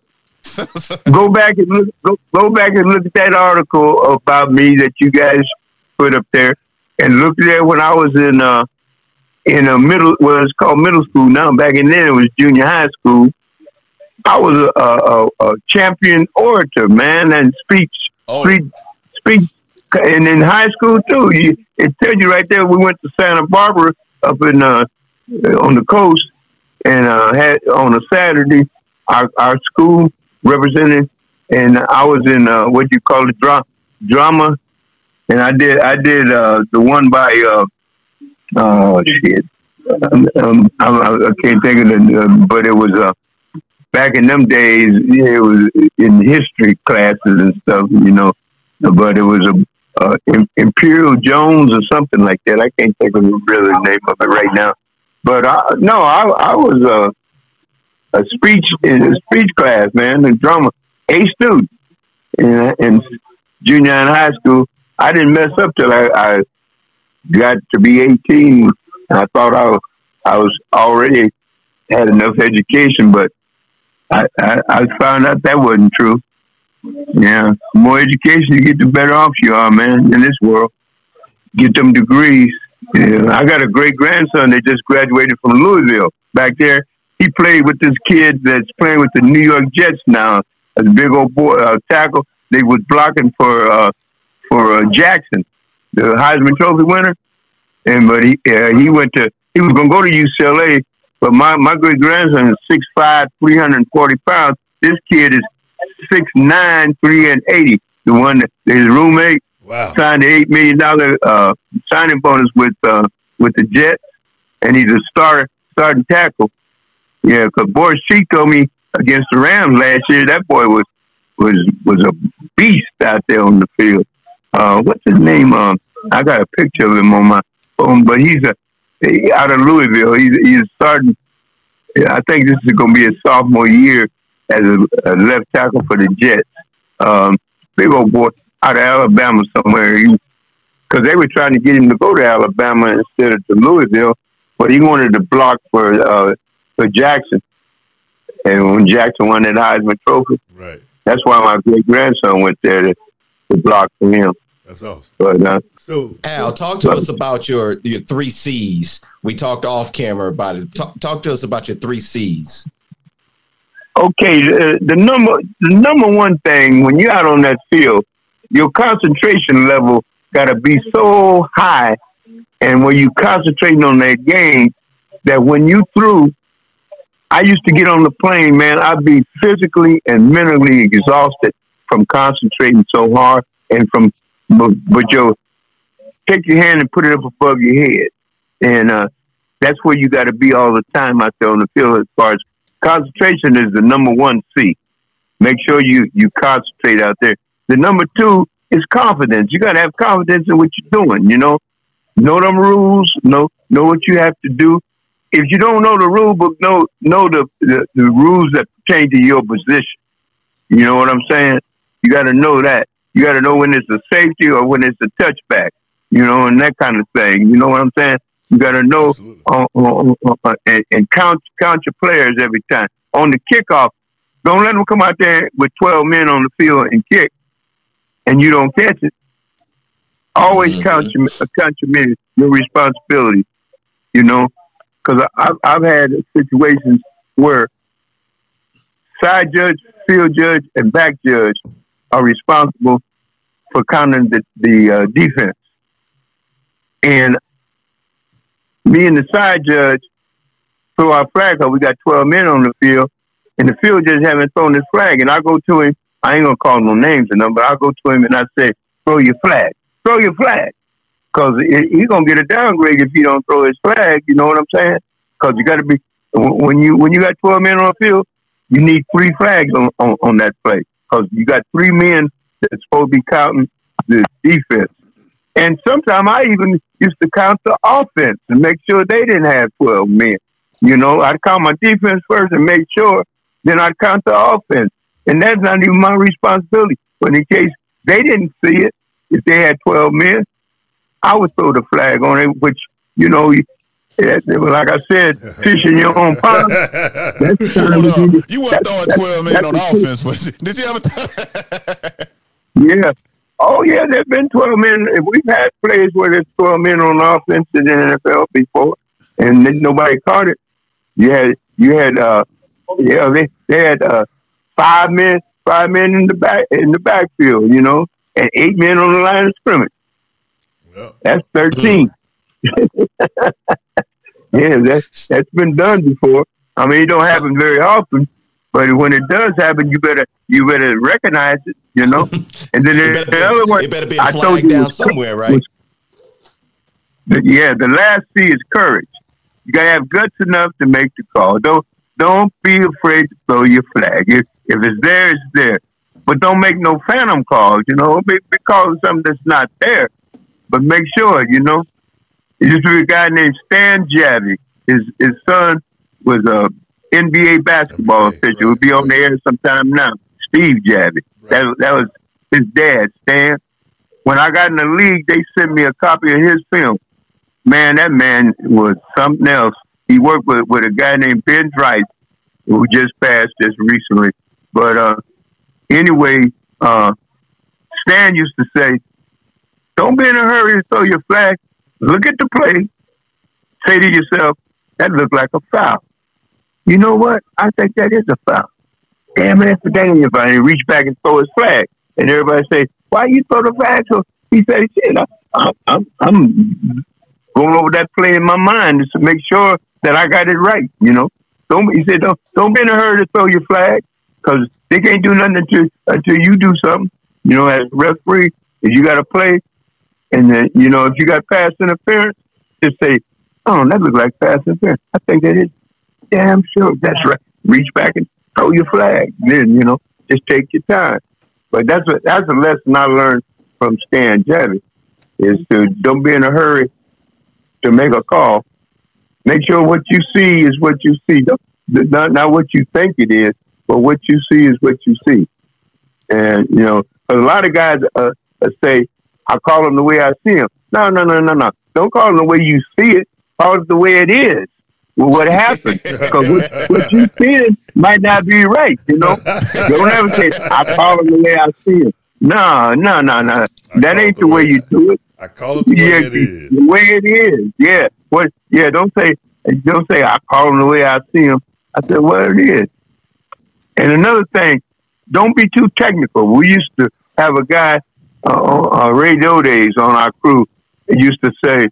[SPEAKER 2] Hey, <laughs> go back and look. Go, go back and look at that article about me that you guys put up there, and look there when I was in uh in a middle. Well, it's called middle school now. Back in then, it was junior high school. I was a, a, a champion orator, man, and speech, oh. speech, speech and in high school too. You, it tells you right there. We went to Santa Barbara up in uh, on the coast, and uh, had on a Saturday, our our school represented, and I was in uh, what you call it dra- drama, and I did I did uh, the one by uh, oh shit um, um, I, I can't think of it, uh, but it was uh, back in them days. Yeah, it was in history classes and stuff, you know. But it was a uh, Imperial Jones or something like that. I can't think of the really name of it right now. But I, no, I, I was a, a speech in a speech class, man, and drama, a student in, in junior and high school. I didn't mess up till I, I got to be 18. I thought I, I was already had enough education, but I, I, I found out that wasn't true. Yeah, the more education you get, the better off you are, man, in this world. Get them degrees. Yeah, I got a great grandson that just graduated from Louisville back there. He played with this kid that's playing with the New York Jets now. A big old boy uh, tackle. They was blocking for uh, for uh, Jackson, the Heisman Trophy winner. And but he uh, he went to he was gonna go to UCLA, but my my great grandson is six five, three hundred and forty pounds. This kid is six nine, three and eighty. The one that his roommate wow. signed the eight million dollar uh, signing bonus with uh, with the Jets, and he's a starter starting tackle. Yeah, because Boris Cheek told me against the Rams last year that boy was was was a beast out there on the field. Uh, what's his name? Uh, I got a picture of him on my phone, but he's a he, out of Louisville. He's he's starting. I think this is going to be a sophomore year as a, a left tackle for the Jets. Um, big old boy out of Alabama somewhere. Because they were trying to get him to go to Alabama instead of to Louisville, but he wanted to block for uh, for Jackson. And when Jackson won that Heisman Trophy,
[SPEAKER 1] right.
[SPEAKER 2] That's why my great grandson went there to, to block for him.
[SPEAKER 1] That's awesome. But, uh, so,
[SPEAKER 4] Al, talk to us about your your three C's. We talked off camera about it. Talk, talk to us about your three C's.
[SPEAKER 2] Okay, the, the number the number one thing when you're out on that field, your concentration level got to be so high, and when you're concentrating on that game, that when you threw, I used to get on the plane, man. I'd be physically and mentally exhausted from concentrating so hard and from but, but yo, take your hand and put it up above your head, and uh, that's where you got to be all the time out there on the field. As far as concentration is the number one C. Make sure you you concentrate out there. The number two is confidence. You got to have confidence in what you're doing. You know, know them rules. Know know what you have to do. If you don't know the rule book, know know the, the, the rules that pertain to your position. You know what I'm saying? You got to know that. You got to know when it's a safety or when it's a touchback, you know, and that kind of thing. You know what I'm saying? You got to know uh, uh, uh, and, and, count count your players every time. On the kickoff, don't let them come out there with 12 men on the field and kick, and you don't catch it. Always mm-hmm. count your count your minutes, your responsibility. You know, because I've, I've had situations where side judge, field judge, and back judge are responsible for counting the, the uh, defense. And me and the side judge throw our flag up. We got 12 men on the field, and the field judge haven't thrown his flag. And I go to him, I ain't to call no names or nothing, but I go to him and I say, throw your flag. Throw your flag. Because he's to get a downgrade if he don't throw his flag. You know what I'm saying? Because you got to be, when you when you got 12 men on the field, you need three flags on, on, on that play because you got three men that's supposed to be counting the defense. And sometimes I even used to count the offense and make sure they didn't have 12 men. You know, I'd count my defense first and make sure, then I'd count the offense. And that's not even my responsibility. But in case they didn't see it, if they had 12 men, I would throw the flag on it, which, you know, yeah, like I said, <laughs> fishing your own pond. <laughs>
[SPEAKER 3] you weren't throwing twelve men on offense, was it? Did you ever? Th- <laughs>
[SPEAKER 2] yeah. Oh yeah, there's been twelve men. We've had plays where there's twelve men on offense in the NFL before, and nobody caught it. You had you had uh yeah they they had uh five men five men in the back in the backfield, you know, and eight men on the line of scrimmage. Well, That's 13 <laughs> yeah, that's that's been done before. I mean, it don't happen very often, but when it does happen, you better you better recognize it, you know. <laughs> And then the,
[SPEAKER 4] the other one, it better be a flag down somewhere, right?
[SPEAKER 2] Was, yeah, the last C is courage. You gotta have guts enough to make the call. Don't don't be afraid to throw your flag. If if it's there, it's there. But don't make no phantom calls. You know, because of something that's not there. But make sure, you know. There used to be a guy named Stan Javie. His his son was a NBA basketball okay, official. Right. Will be on the air sometime now. Steve Javie. Right. That that was his dad, Stan. When I got in the league, they sent me a copy of his film. Man, that man was something else. He worked with, with a guy named Ben Dreith, who just passed just recently. But uh, anyway, uh, Stan used to say, "Don't be in a hurry to throw your flag. Look at the play. Say to yourself, that looked like a foul. You know what? I think that is a foul. Damn it, that's Daniel. If I reach back and throw his flag, and everybody say, "Why you throw the flag?" So he said, "Shit, I, I'm, I'm going over that play in my mind just to make sure that I got it right." You know, don't he said, "Don't don't be in a hurry to throw your flag because they can't do nothing until until you do something." You know, as referee, if you got to play, and then you know if you got pass interference, just say, "Oh, that looks like pass interference." I think that is damn sure that's right. Reach back and throw your flag. Then you know, just take your time. But that's what that's a lesson I learned from Stan Javie is to don't be in a hurry to make a call. Make sure what you see is what you see. Not not what you think it is, but what you see is what you see. And you know, a lot of guys uh, uh, say, "I call them the way I see them." No, no, no, no, no. Don't call them the way you see it. Call it the way it is what happened <laughs> because what, what you said might not be right. You know, don't ever say I call it the way I see it. No, no, no, no. That ain't the, the way, way you do it.
[SPEAKER 1] I call it the yeah, way it is.
[SPEAKER 2] The way it is. Yeah. What? Yeah. Don't say. Don't say I call them the way I see them. I said what it is. And another thing, don't be too technical. We used to have a guy uh, on uh, radio days on our crew. Used to say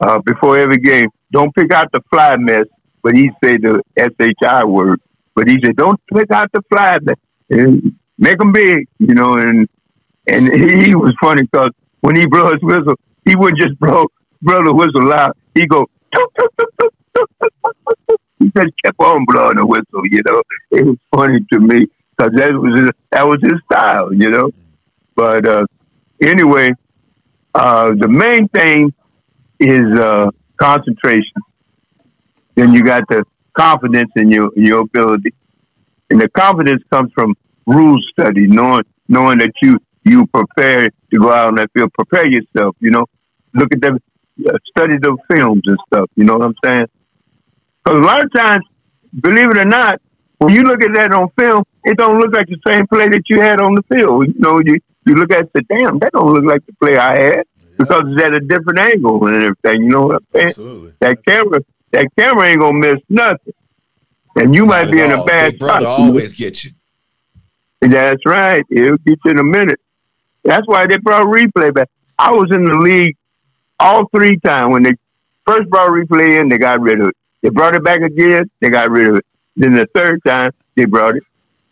[SPEAKER 2] uh, before every game, don't pick out the fly mess, but he said the SHI word. But he said, don't pick out the fly mess. And make them big, you know. And and he was funny because when he blew his whistle, he wouldn't just blow, blow the whistle loud. He go, he just kept on blowing the whistle, you know. It was funny to me because that was his, that was his style, you know. But uh, anyway, uh, the main thing is uh, concentration. Then you got the confidence in your your ability, and the confidence comes from rule study, knowing knowing that you you prepare to go out on that field. Prepare yourself. You know, look at them, uh, study the films and stuff. You know what I'm saying? Because a lot of times, believe it or not, when you look at that on film, it don't look like the same play that you had on the field. You know, you you look at the damn, that don't look like the play I had because it's at a different angle and everything. You know what I'm saying?
[SPEAKER 1] Absolutely.
[SPEAKER 2] That camera, that camera ain't gonna miss nothing, and you Not might be in a bad
[SPEAKER 4] Big brother spot. Always get you.
[SPEAKER 2] That's right. It'll get you in a minute. That's why they brought replay back. I was in the league all three times when they first brought replay in, they got rid of it. They brought it back again, they got rid of it. Then the third time they brought it.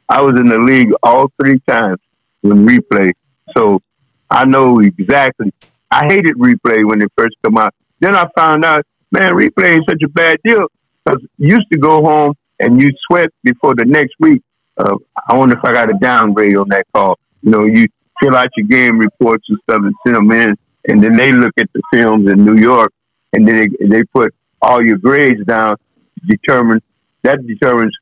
[SPEAKER 2] I was in the league all three times when replay. So I know exactly I hated replay when it first come out. Then I found out, man, replay is such a bad deal because you used to go home and you sweat before the next week. Uh, I wonder if I got a downgrade on that call. You know, you fill out your game reports and stuff and send them in, and then they look at the films in New York, and then they, they put all your grades down. Determine that determines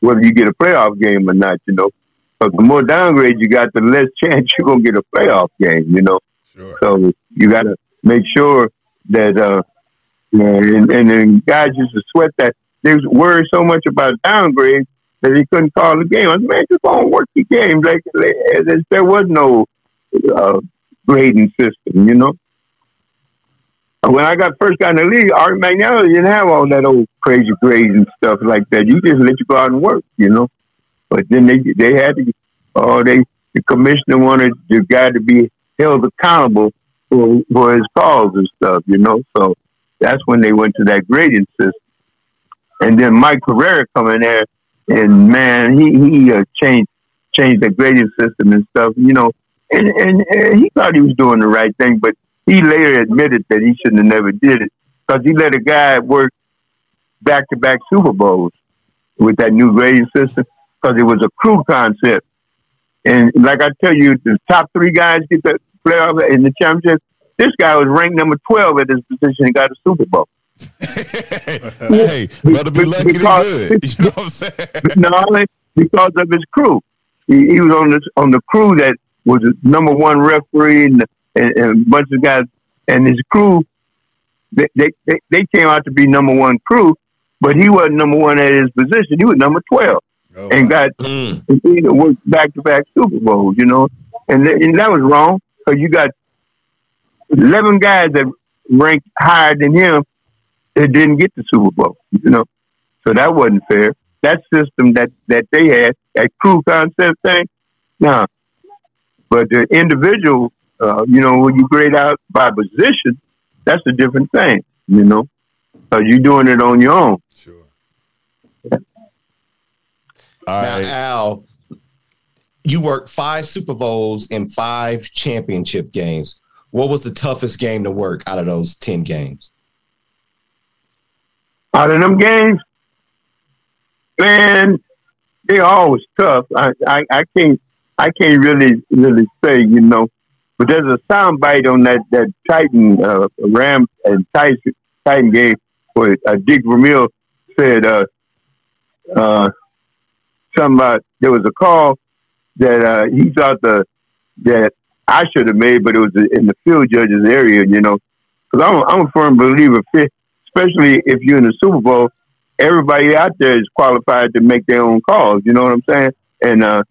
[SPEAKER 2] whether you get a playoff game or not. You know, because the more downgrades you got, the less <laughs> chance you're gonna get a playoff game. You know.
[SPEAKER 1] Sure.
[SPEAKER 2] So you got to make sure that, uh, and, and then guys used to sweat that. They was worried so much about downgrades that he couldn't call the game. I said, man, just go and work the game. Like, there was no uh, grading system, you know. When I got first got in the league, Art McNally didn't have all that old crazy grades and stuff like that. You just let you go out and work, you know. But then they they had to, oh, they the commissioner wanted the guy to be held accountable for, for his calls and stuff, you know. So that's when they went to that grading system. And then Mike Pereira come in there, and man, he he uh, changed changed the grading system and stuff, you know. And, and, and he thought he was doing the right thing, but he later admitted that he shouldn't have never did it because he let a guy work back to back Super Bowls with that new grading system because it was a crew concept. And like I tell you, the top three guys get the playoff in the championship. This guy was ranked number 12 at his position and got a Super Bowl. <laughs>
[SPEAKER 3] hey, better be lucky because, than good. <laughs> You know what I'm saying?
[SPEAKER 2] Not only because of his crew. He, he was on this on the crew that was the number one referee and, and, and a bunch of guys. And his crew, they, they, they came out to be number one crew, but he wasn't number one at his position. He was number 12 oh, and got mm. worked back to back Super Bowls, you know. And, th- and that was wrong because you got 11 guys that ranked higher than him that didn't get the Super Bowl, you know. So that wasn't fair. That system that, that they had, that crew concept thing, no, but the individual, uh, you know, when you grade out by position, that's a different thing, you know, because you're doing it on your own.
[SPEAKER 1] Sure.
[SPEAKER 4] Yeah. Now, right. Al, you worked five Super Bowls and five championship games. What was the toughest game to work out of those 10 games?
[SPEAKER 2] Out of them games, man, they're always tough. I, I, I can't I can't really really say, you know. But there's a sound bite on that that Titan uh, Ram and Titan Titan game where uh, Dick Vermeil said uh, uh, something about there was a call that uh, he thought the that I should have made, but it was in the field judges area, you know. Because I'm, I'm a firm believer, especially if you're in the Super Bowl, everybody out there is qualified to make their own calls. You know what I'm saying? And uh,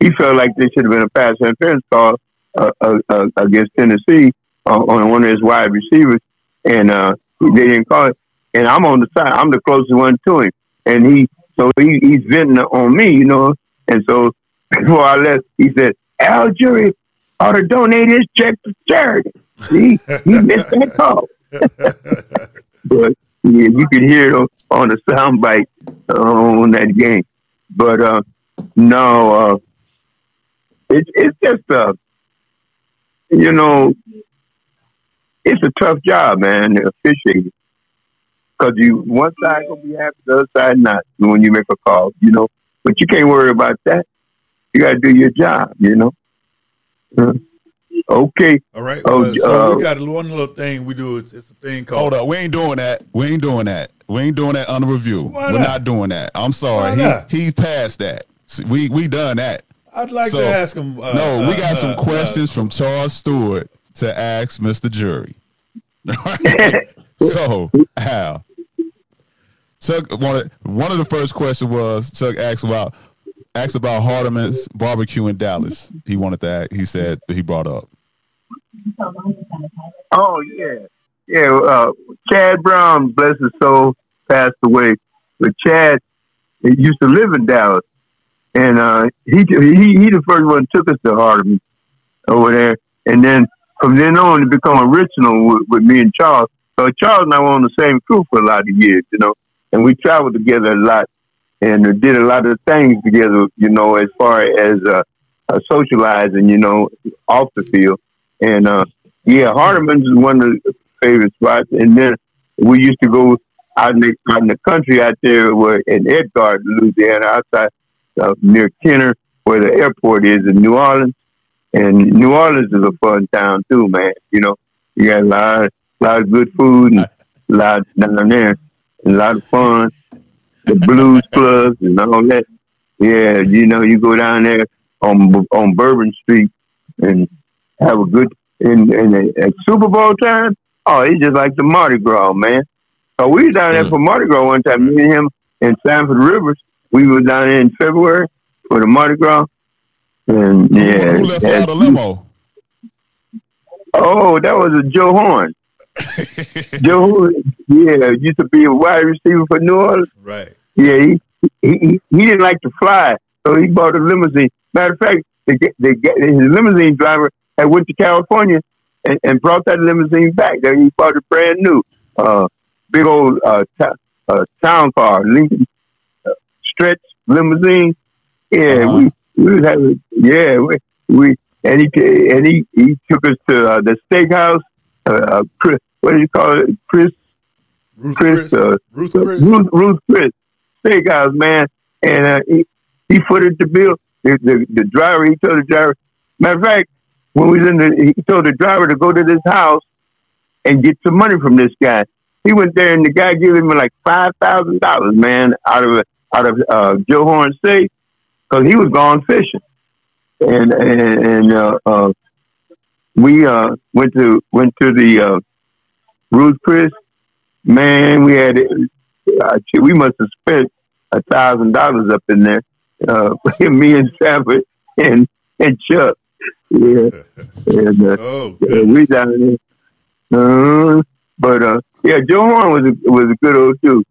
[SPEAKER 2] he felt like there should have been a pass interference call uh, uh, uh, against Tennessee on one of his wide receivers, and uh, they didn't call it. And I'm on the side; I'm the closest one to him, and he so he, he's venting on me, you know. And so <laughs> before I left, he said, "Al Jury ought to donate his check to charity." He he missed that call, <laughs> but yeah, you could hear it on, the soundbite uh, on that game. But uh, no, uh, it's it's just uh, you know, it's a tough job, man, officiating. Because you one side gonna be happy, the other side not when you make a call, you know. But you can't worry about that. You got to do your job, you know. Uh, okay.
[SPEAKER 1] All right. Oh, so uh, we got one little thing we do. It's, it's a thing called.
[SPEAKER 3] Hold up. We ain't doing that. We ain't doing that. We ain't doing that under review. Why We're not? not doing that. I'm sorry. He he passed that. We we done that.
[SPEAKER 1] I'd like so, to ask him.
[SPEAKER 3] Uh, no, we got uh, some uh, questions from Charles Stewart to ask Mr. Jury. <laughs> <laughs> so, Al, Chuck, wanted one of the first questions was Chuck asked about asked about Hardeman's barbecue in Dallas. He wanted that. He said he brought up.
[SPEAKER 2] Oh yeah, yeah. Uh, Chad Brown, bless his soul, passed away. But Chad used to live in Dallas, and uh, he he he the first one took us to Hardeman over there, and then from then on it become original with, with me and Charles. So Charles and I were on the same crew for a lot of years, you know, and we traveled together a lot and did a lot of things together, you know, as far as uh, uh, socializing, you know, off the field. And uh, yeah, Hardeman's is one of the favorite spots. And then we used to go out in the, out in the country out there where in Edgard, Louisiana, outside uh, near Kenner, where the airport is in New Orleans. And New Orleans is a fun town too, man. You know, you got a lot, of, lot of good food and <laughs> a lot down there, a lot of fun. The blues clubs and all that. Yeah, you know, you go down there on on Bourbon Street and have a good in in at Super Bowl time. Oh, it's just like the Mardi Gras, man. So we was down there mm. for Mardi Gras one time. Me and him and Sanford Rivers we were down there in February for the Mardi Gras. And yeah.
[SPEAKER 3] Who left out the limo?
[SPEAKER 2] Oh, that was a Joe Horn. Joe yeah, used to be a wide receiver for New Orleans.
[SPEAKER 1] Right.
[SPEAKER 2] Yeah, he, he, he didn't like to fly, so he bought a limousine. Matter of fact, the, the, his limousine driver had went to California and, and brought that limousine back. There, he bought it brand new, uh, big old uh, t- uh, town car, Lincoln stretch limousine. Yeah, uh-huh. we we was having yeah we, we and he and he, he took us to uh, the steakhouse. Uh, uh Chris, what do you call it? Chris
[SPEAKER 1] Ruth
[SPEAKER 2] Chris,
[SPEAKER 1] Chris.
[SPEAKER 2] uh,
[SPEAKER 1] Ruth Chris.
[SPEAKER 2] Ruth, Ruth Chris, big guys, man, and uh, he, he footed the bill. The, the, the driver, he told the driver. Matter of fact, when we was in the, he told the driver to go to this house and get some money from this guy. He went there, and the guy gave him like five thousand dollars, man, out of out of uh, Joe Horn's safe because he was gone fishing, and and, and uh, uh, we uh, went to went to the uh, Ruth Chris. Man, we had uh, we must have spent a thousand dollars up in there. Uh, <laughs> me and Sanford and and Chuck. Yeah, <laughs> and uh,
[SPEAKER 1] Oh,
[SPEAKER 2] yeah, we down there. Uh, but uh, yeah, Joe Horn was a, was a good old dude.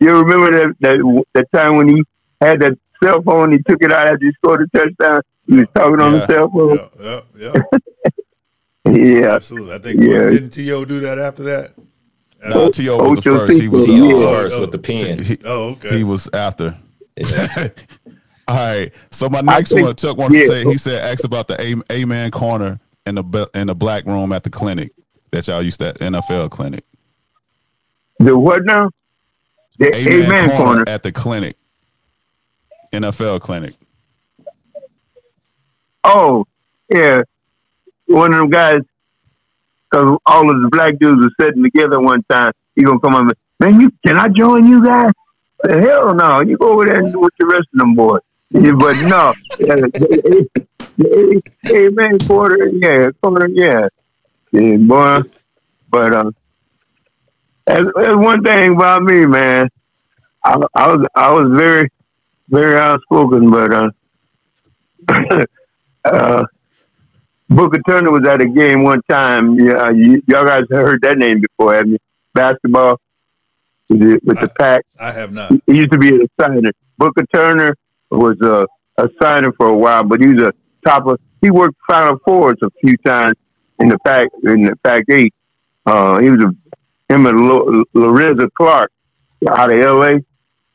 [SPEAKER 2] You remember that that that time when he had that cell phone? He took it out after he scored a touchdown. He was talking on
[SPEAKER 3] Yeah.
[SPEAKER 2] the cell phone.
[SPEAKER 1] Yeah, yeah, <laughs> yeah.
[SPEAKER 2] Yeah,
[SPEAKER 1] Absolutely. I think
[SPEAKER 2] Yeah.
[SPEAKER 1] what, didn't T.O. do that after that?
[SPEAKER 3] No, uh, T.O. Oh, was the first. He was,
[SPEAKER 2] Cinco,
[SPEAKER 4] T.O.
[SPEAKER 2] yeah.
[SPEAKER 4] was
[SPEAKER 1] Oh,
[SPEAKER 4] first
[SPEAKER 1] oh.
[SPEAKER 4] with the pen.
[SPEAKER 3] he, <laughs>
[SPEAKER 1] Oh, okay.
[SPEAKER 3] he was after.
[SPEAKER 4] Yeah. <laughs>
[SPEAKER 3] All right. So my next
[SPEAKER 2] think-
[SPEAKER 3] one, Chuck wanted
[SPEAKER 2] yeah.
[SPEAKER 3] to say he said asked about the A- man corner in the in the black room at the clinic that y'all used to at NFL clinic.
[SPEAKER 2] the what now? The
[SPEAKER 3] Amen,
[SPEAKER 2] Amen,
[SPEAKER 3] corner,
[SPEAKER 2] corner.
[SPEAKER 3] at the clinic. NFL clinic.
[SPEAKER 2] Oh, yeah. One of them guys, because all of the black dudes were sitting together one time. He gonna come up and man, you can I join you guys? Uh, Hell no, you go over there and do with the rest of them boys. Yeah, but no, yeah, amen, quarter, yeah, quarter, yeah, yeah, boy. But uh, that's, that's one thing about me, man. I, I was I was very very outspoken, but uh, <laughs> uh, Booker Turner was at a game one time. Yeah, you, y'all guys heard that name before, haven't you? Basketball with the, with the Pac.
[SPEAKER 1] I have not.
[SPEAKER 2] He used to be a signer. Booker Turner was a, a signer for a while, but he was a top of. He worked Final Fours a few times in the Pac in the Pac eight. Uh, he was a him and Lo- Lorenzo Clark out of L.A.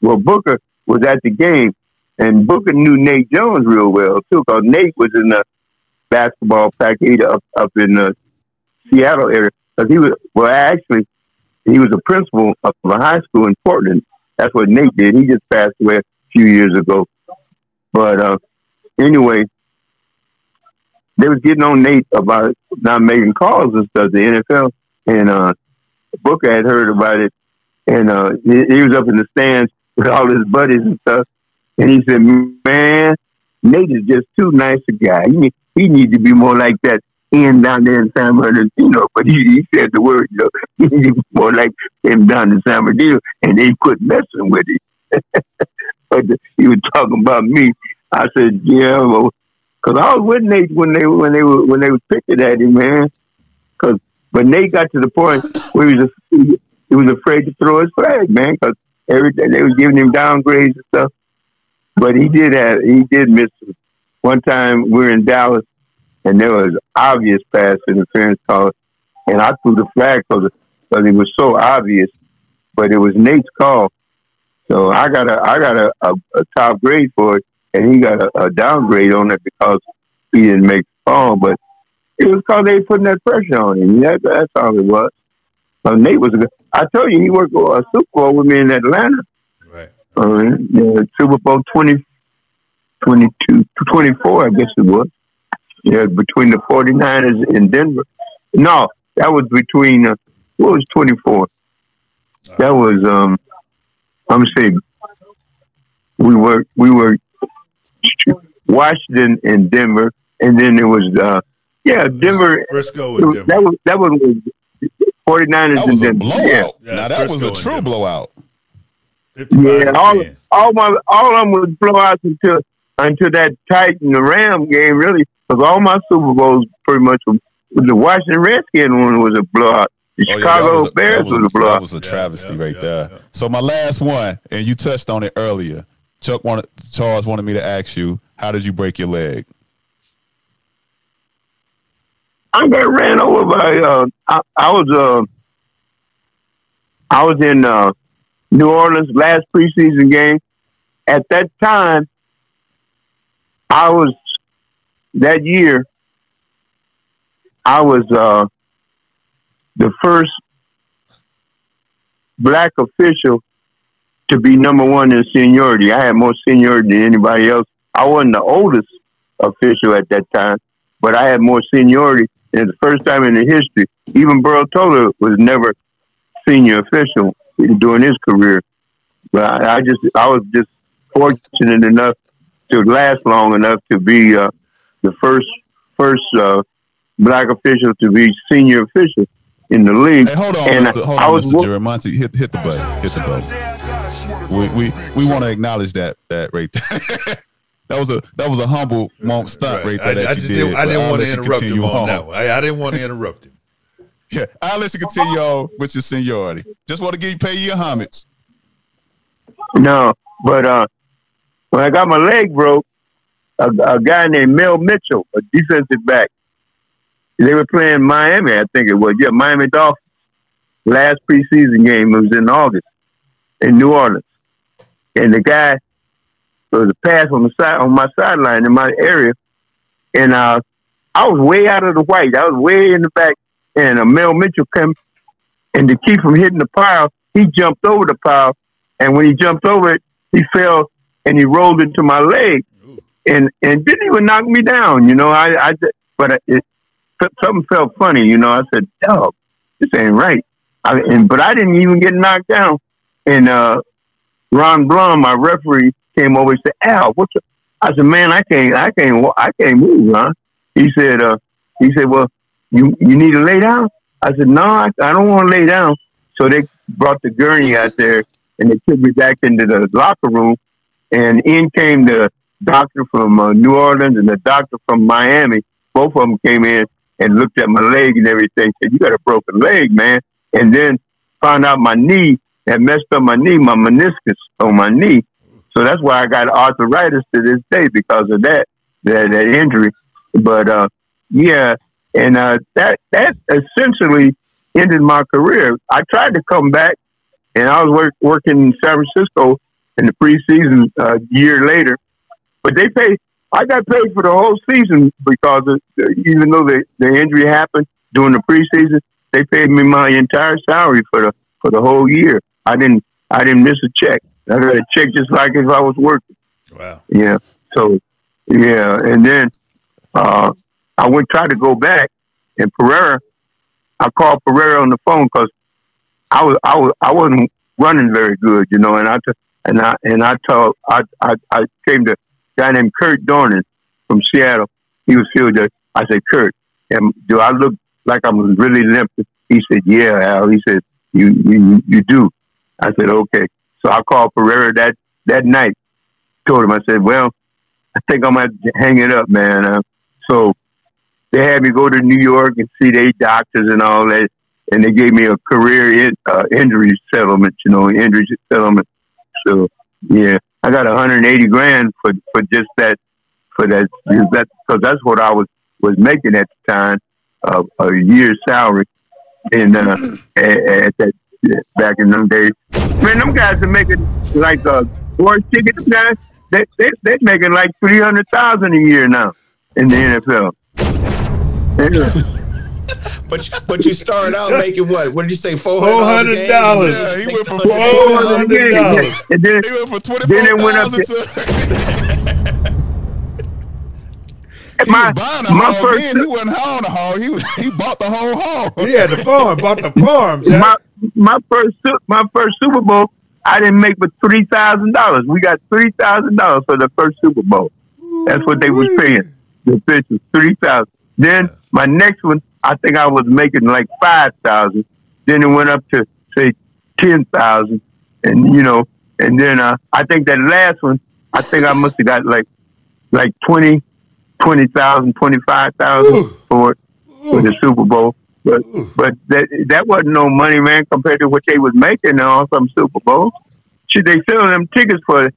[SPEAKER 2] Well, Booker was at the game, and Booker knew Nate Jones real well too, because Nate was in the basketball Pac eight up up in the Seattle area. Because he was well, actually, he was a principal of a high school in Portland. That's what Nate did. He just passed away a few years ago. But uh, anyway, they was getting on Nate about not making calls and stuff. The NFL and uh, Booker had heard about it, and uh, he, he was up in the stands with all his buddies and stuff. And he said, "Man, Nate is just too nice a guy. He he needs to be more like that." Ian down there in San Bernardino, but he, he said the word, you know, <laughs> he needs to be more like him down in San Bernardino, and they quit messing with him. <laughs> but he was talking about me. I said, yeah, well, because I was with Nate when they when they were when they was picking at him, man. Because but Nate got to the point <laughs> where he was he, he was afraid to throw his flag, man, because every day they was giving him downgrades and stuff. But he did have he did miss it. One time. We were in Dallas, and there was obvious pass interference call, and I threw the flag because it was so obvious. But it was Nate's call, so I got a I got a, a, a top grade for it, and he got a, a downgrade on it because he didn't make the call. But it was because they putting that pressure on him. That, that's all it was. So Nate was a good. I told you he worked a Super Bowl with me in Atlanta.
[SPEAKER 1] Right.
[SPEAKER 2] Uh, yeah, Super Bowl 20, 22, 24, I guess it was. Yeah, between the 49ers and Denver. No, that was between, uh, what was 24? That was, um, I'm saying, we were, we were Washington and Denver, and then it was, uh, yeah, Denver.
[SPEAKER 1] Frisco and
[SPEAKER 2] was-
[SPEAKER 1] Denver.
[SPEAKER 2] That was, that was 49ers
[SPEAKER 3] That was a
[SPEAKER 2] Denver.
[SPEAKER 3] blowout.
[SPEAKER 2] Yeah.
[SPEAKER 1] Yeah,
[SPEAKER 3] now that was a true blowout.
[SPEAKER 2] Yeah, all all my all of them was blowouts until until that Titan the Ram game really because all my Super Bowls pretty much were, the Washington Redskin one was a blowout. The
[SPEAKER 3] Oh,
[SPEAKER 2] Chicago
[SPEAKER 3] that was a-
[SPEAKER 2] Bears
[SPEAKER 3] that
[SPEAKER 2] was, a
[SPEAKER 3] That was a
[SPEAKER 1] Yeah,
[SPEAKER 3] travesty
[SPEAKER 1] yeah,
[SPEAKER 3] right
[SPEAKER 1] yeah,
[SPEAKER 3] there.
[SPEAKER 1] yeah.
[SPEAKER 3] So my last one, and you touched on it earlier. Chuck wanted Charles wanted me to ask you, how did you break your leg?
[SPEAKER 2] I got ran over by uh I, I was uh I was in uh New Orleans last preseason game. At that time I was that year I was uh the first black official to be number one in seniority. I had more seniority than anybody else. I wasn't the oldest official at that time, but I had more seniority. And it's the first time in the history, even Burl Toler was never senior official during his career. But I, I just, I was just fortunate enough to last long enough to be uh, the first, first uh, black official to be senior official in the league.
[SPEAKER 3] Hey, hold on,
[SPEAKER 2] And
[SPEAKER 3] Mr. Hold
[SPEAKER 2] I
[SPEAKER 3] on,
[SPEAKER 2] was
[SPEAKER 3] Mr.
[SPEAKER 2] wo-
[SPEAKER 3] Hit hit the button. Hit the button. We we we want to acknowledge that that right there. <laughs> that was a that was a humble monk stunt right, there
[SPEAKER 1] I,
[SPEAKER 3] that
[SPEAKER 1] I
[SPEAKER 3] you
[SPEAKER 1] just
[SPEAKER 3] did.
[SPEAKER 1] didn't, I didn't
[SPEAKER 3] I'll
[SPEAKER 1] want to
[SPEAKER 3] let you
[SPEAKER 1] interrupt him on
[SPEAKER 3] on.
[SPEAKER 1] that one. I, I didn't want to interrupt him. <laughs>
[SPEAKER 3] Yeah, I'll let you continue on with your seniority. Just want to give you pay you your homage.
[SPEAKER 2] No, but uh, when I got my leg broke, a, a guy named Mel Mitchell, a defensive back, they were playing Miami, I think it was. Yeah, Miami Dolphins. Last preseason game was in August in New Orleans, and the guy there was a pass on the side on my sideline in my area, and uh, I was way out of the white. I was way in the back, and uh, Mel Mitchell came, and to keep from hitting the pile, he jumped over the pile and when he jumped over it, he fell and he rolled into my leg, and and didn't even knock me down. You know, I, I but it, something felt funny. You know, I said, "Dog, this ain't right." I, and but I didn't even get knocked down. And uh, Ron Blum, my referee, came over and said, "Al, what's?" Up? I said, "Man, I can't, I can't, I can't move, huh?" He said, uh, "He said, well, you you need to lay down." I said, "No, I, I don't want to lay down." So they brought the gurney out there and they took me back into the locker room. And in came the doctor from uh, New Orleans and the doctor from Miami. Both of them came in and looked at my leg and everything. Said, "You got a broken leg, man." And then found out my knee had messed up my knee, my meniscus on my knee. So that's why I got arthritis to this day because of that that, that injury. But uh, yeah, and uh, that that essentially ended my career. I tried to come back and I was work, working in San Francisco in the preseason uh, year later. But they paid. I got paid for the whole season because of, even though the, the injury happened during the preseason, they paid me my entire salary for the for the whole year. I didn't I didn't miss a check. I got a check just like if I was working.
[SPEAKER 1] Wow.
[SPEAKER 2] Yeah. So yeah, and then uh, I went try to go back, and Pereira. I called Pereira on the phone because I was I was I wasn't running very good, you know, and I t- and I and I told I I, I came to a guy named Kurt Dornan from Seattle. He was field judge. I said, Kurt, am, do I look like I'm really limping? He said, Yeah, Al. He said, You you you do. I said, Okay. So I called Pereira that that night. Told him I said, Well, I think I'm gonna hang it up, man. Uh, so they had me go to New York and see their doctors and all that and they gave me a career in, uh, injury settlement, you know, injury settlement. So yeah, I got 180 grand for for just that for that that because that's what I was was making at the time, uh, a year's salary, and uh, <clears throat> at, at that back in them days. Man, them guys are making like a board ticket. Them guys, they they they making like three hundred thousand a year now in the NFL. <laughs> Yeah.
[SPEAKER 4] But you- but you started out making what? What did you say? Four
[SPEAKER 1] Four
[SPEAKER 4] hundred
[SPEAKER 1] hundred dollars.
[SPEAKER 3] Yeah, he went for
[SPEAKER 1] Four hundred dollars.
[SPEAKER 2] And then
[SPEAKER 3] He went from twenty
[SPEAKER 2] Then
[SPEAKER 3] four
[SPEAKER 2] it went up
[SPEAKER 3] to. <laughs> He
[SPEAKER 2] my
[SPEAKER 3] was buying a
[SPEAKER 2] my
[SPEAKER 3] hog
[SPEAKER 2] first
[SPEAKER 3] then. He wasn't hauling a hog. He was, he bought the whole hog.
[SPEAKER 1] He had the farm, bought the farm, Jack.
[SPEAKER 2] my my first my first Super Bowl, I didn't make but three thousand dollars. We got three thousand dollars for the first Super Bowl. That's what they was paying the officials three thousand. Then my next one, I think I was making like five thousand. Then it went up to say ten thousand, and you know, and then uh, I think that last one, I think I must have got like like twenty, twenty thousand, twenty five thousand for it for the Super Bowl. But but that that wasn't no money, man, compared to what they was making on some Super Bowls. Should they selling them tickets for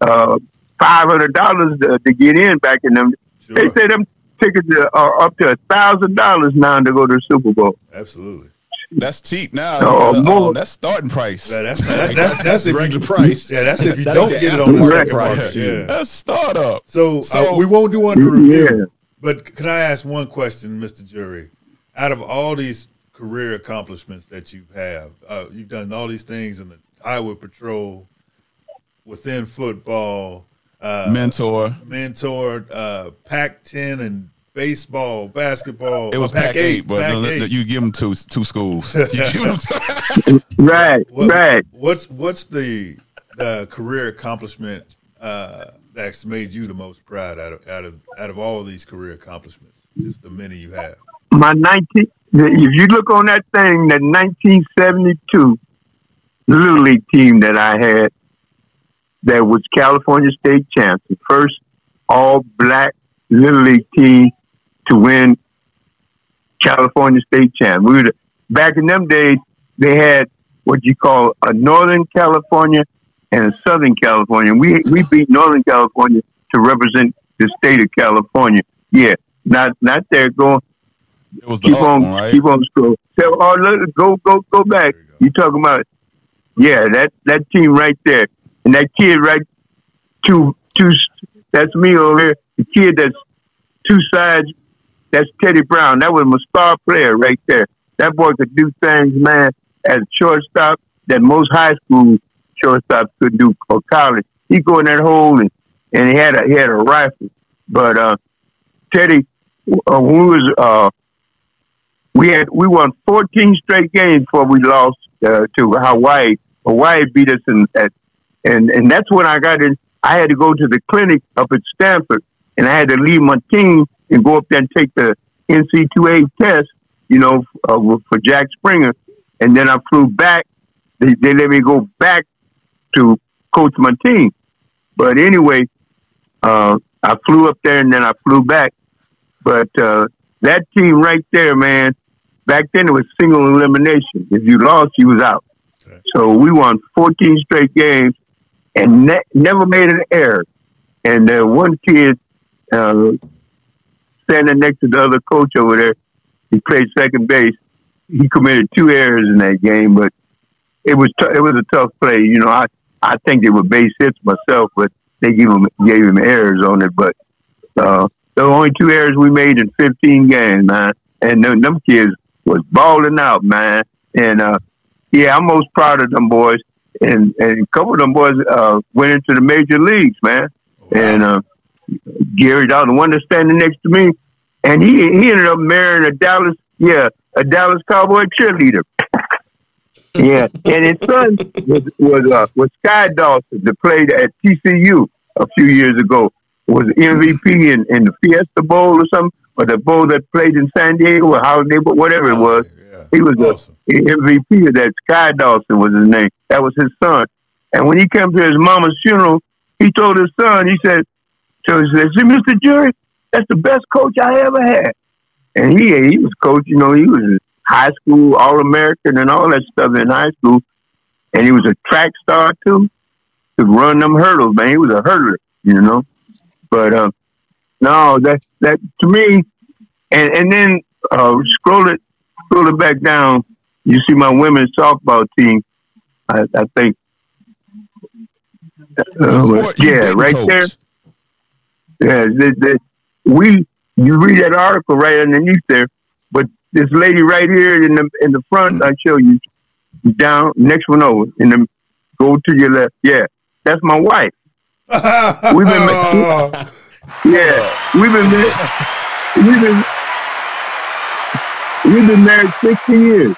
[SPEAKER 2] uh, five hundred dollars to, to get in back in them? They
[SPEAKER 1] Sure.
[SPEAKER 2] say them tickets are up to a thousand dollars now to go to the Super Bowl.
[SPEAKER 1] Absolutely.
[SPEAKER 3] That's cheap now.
[SPEAKER 2] Oh,
[SPEAKER 3] Uh,
[SPEAKER 2] more.
[SPEAKER 3] um, that's starting price.
[SPEAKER 1] Yeah, that's, <laughs> that's, that's, that's, if you,
[SPEAKER 4] regular price.
[SPEAKER 1] Yeah, that's if you
[SPEAKER 4] That's
[SPEAKER 1] don't get it on the
[SPEAKER 4] aftermarket
[SPEAKER 1] second
[SPEAKER 2] price.
[SPEAKER 1] price. Yeah.
[SPEAKER 3] That's startup.
[SPEAKER 1] So,
[SPEAKER 3] So-
[SPEAKER 1] uh, we won't do under review.
[SPEAKER 2] Yeah.
[SPEAKER 1] But can I ask one question, Mr. Jury? Out of all these career accomplishments that you have. Uh, you've done all these things in the highway patrol, within football, uh,
[SPEAKER 3] mentor,
[SPEAKER 1] mentor, uh, Pac-10 and baseball, basketball.
[SPEAKER 3] It was
[SPEAKER 1] uh,
[SPEAKER 3] Pac eight, but
[SPEAKER 1] Pac
[SPEAKER 3] no, no,
[SPEAKER 1] eight.
[SPEAKER 3] you give them two two schools. <laughs> You give 'em two- <laughs>
[SPEAKER 2] Right,
[SPEAKER 1] What-
[SPEAKER 2] right.
[SPEAKER 1] What's what's the the career accomplishment uh, that's made you the most proud out of out of out of all these career accomplishments? Just the many you have.
[SPEAKER 2] My 19, if you look on that thing, that 1972 Little League team that I had, that was California State champs, the first all black Little League team to win California State champ. We were back in them days, they had what you call a Northern California and a Southern California. We we beat Northern California to represent the state of California. Yeah, not not there going
[SPEAKER 3] it was the
[SPEAKER 2] keep on,
[SPEAKER 3] one, right?
[SPEAKER 2] keep on scroll. So, oh, look, go, go, go back.
[SPEAKER 1] You go.
[SPEAKER 2] You talking about? Yeah, that that team right there, and that kid right, two, two. That's me over here. The kid that's two sides. That's Teddy Brown. That was my star player right there. That boy could do things, man, as shortstop that most high school shortstops could do for college. He go in that hole and, and he had a he had a rifle. But uh, Teddy, uh, we was uh, we had we won 14 straight games before we lost uh, to Hawaii. Hawaii beat us in at, and and that's when I got in. I had to go to the clinic up at Stanford, and I had to leave my team and go up there and take the NC2A test, you know, uh, for Jack Springer, and then I flew back. They, they let me go back to coach my team, but anyway, uh, I flew up there and then I flew back. But uh, that team right there, man, back then it was single elimination. If you lost, you was out.
[SPEAKER 1] Okay.
[SPEAKER 2] So we won 14 straight games and ne- never made an error. And uh, one kid uh, standing next to the other coach over there, he played second base. He committed two errors in that game, but it was t- it was a tough play. You know, I I think they were base hits myself, but they gave him gave him errors on it. But uh, the only two errors we made in 15 games, man. And them, them kids was balling out, man. And uh, yeah, I'm most proud of them boys. And and a couple of them boys uh, went into the major leagues, man. And uh, Gary Dalton, the one that's standing next to me, and he he ended up marrying a Dallas, yeah, a Dallas Cowboy cheerleader. <laughs> yeah, and his son was was uh, was Skye Dawson that played at TCU a few years ago. Was MVP in, in the Fiesta Bowl or something, or the bowl that played in San Diego or Holiday Bowl, whatever it was.
[SPEAKER 1] Yeah.
[SPEAKER 2] He was
[SPEAKER 1] awesome.
[SPEAKER 2] a MVP of that. Skye Dawson was his name. That was his son. And when he came to his mama's funeral, he told his son, he said, so he said, see, Mr. Jury, that's the best coach I ever had. And he he was coach, you know, he was high school All American and all that stuff in high school. And he was a track star too. Could run them hurdles, man. He was a hurdler, you know. But uh, no, that that to me, and and then uh, scroll it scroll it back down. You see my women's softball team. I, I think. Uh, yeah, right
[SPEAKER 3] coach.
[SPEAKER 2] there. Yeah, the, the, we you read that article right underneath there, but this lady right here in the in the front, I show you down next one over in the go to your left. Yeah, that's my wife. We've been ma- <laughs> Yeah, we've been ma- we've been we've been married sixty years.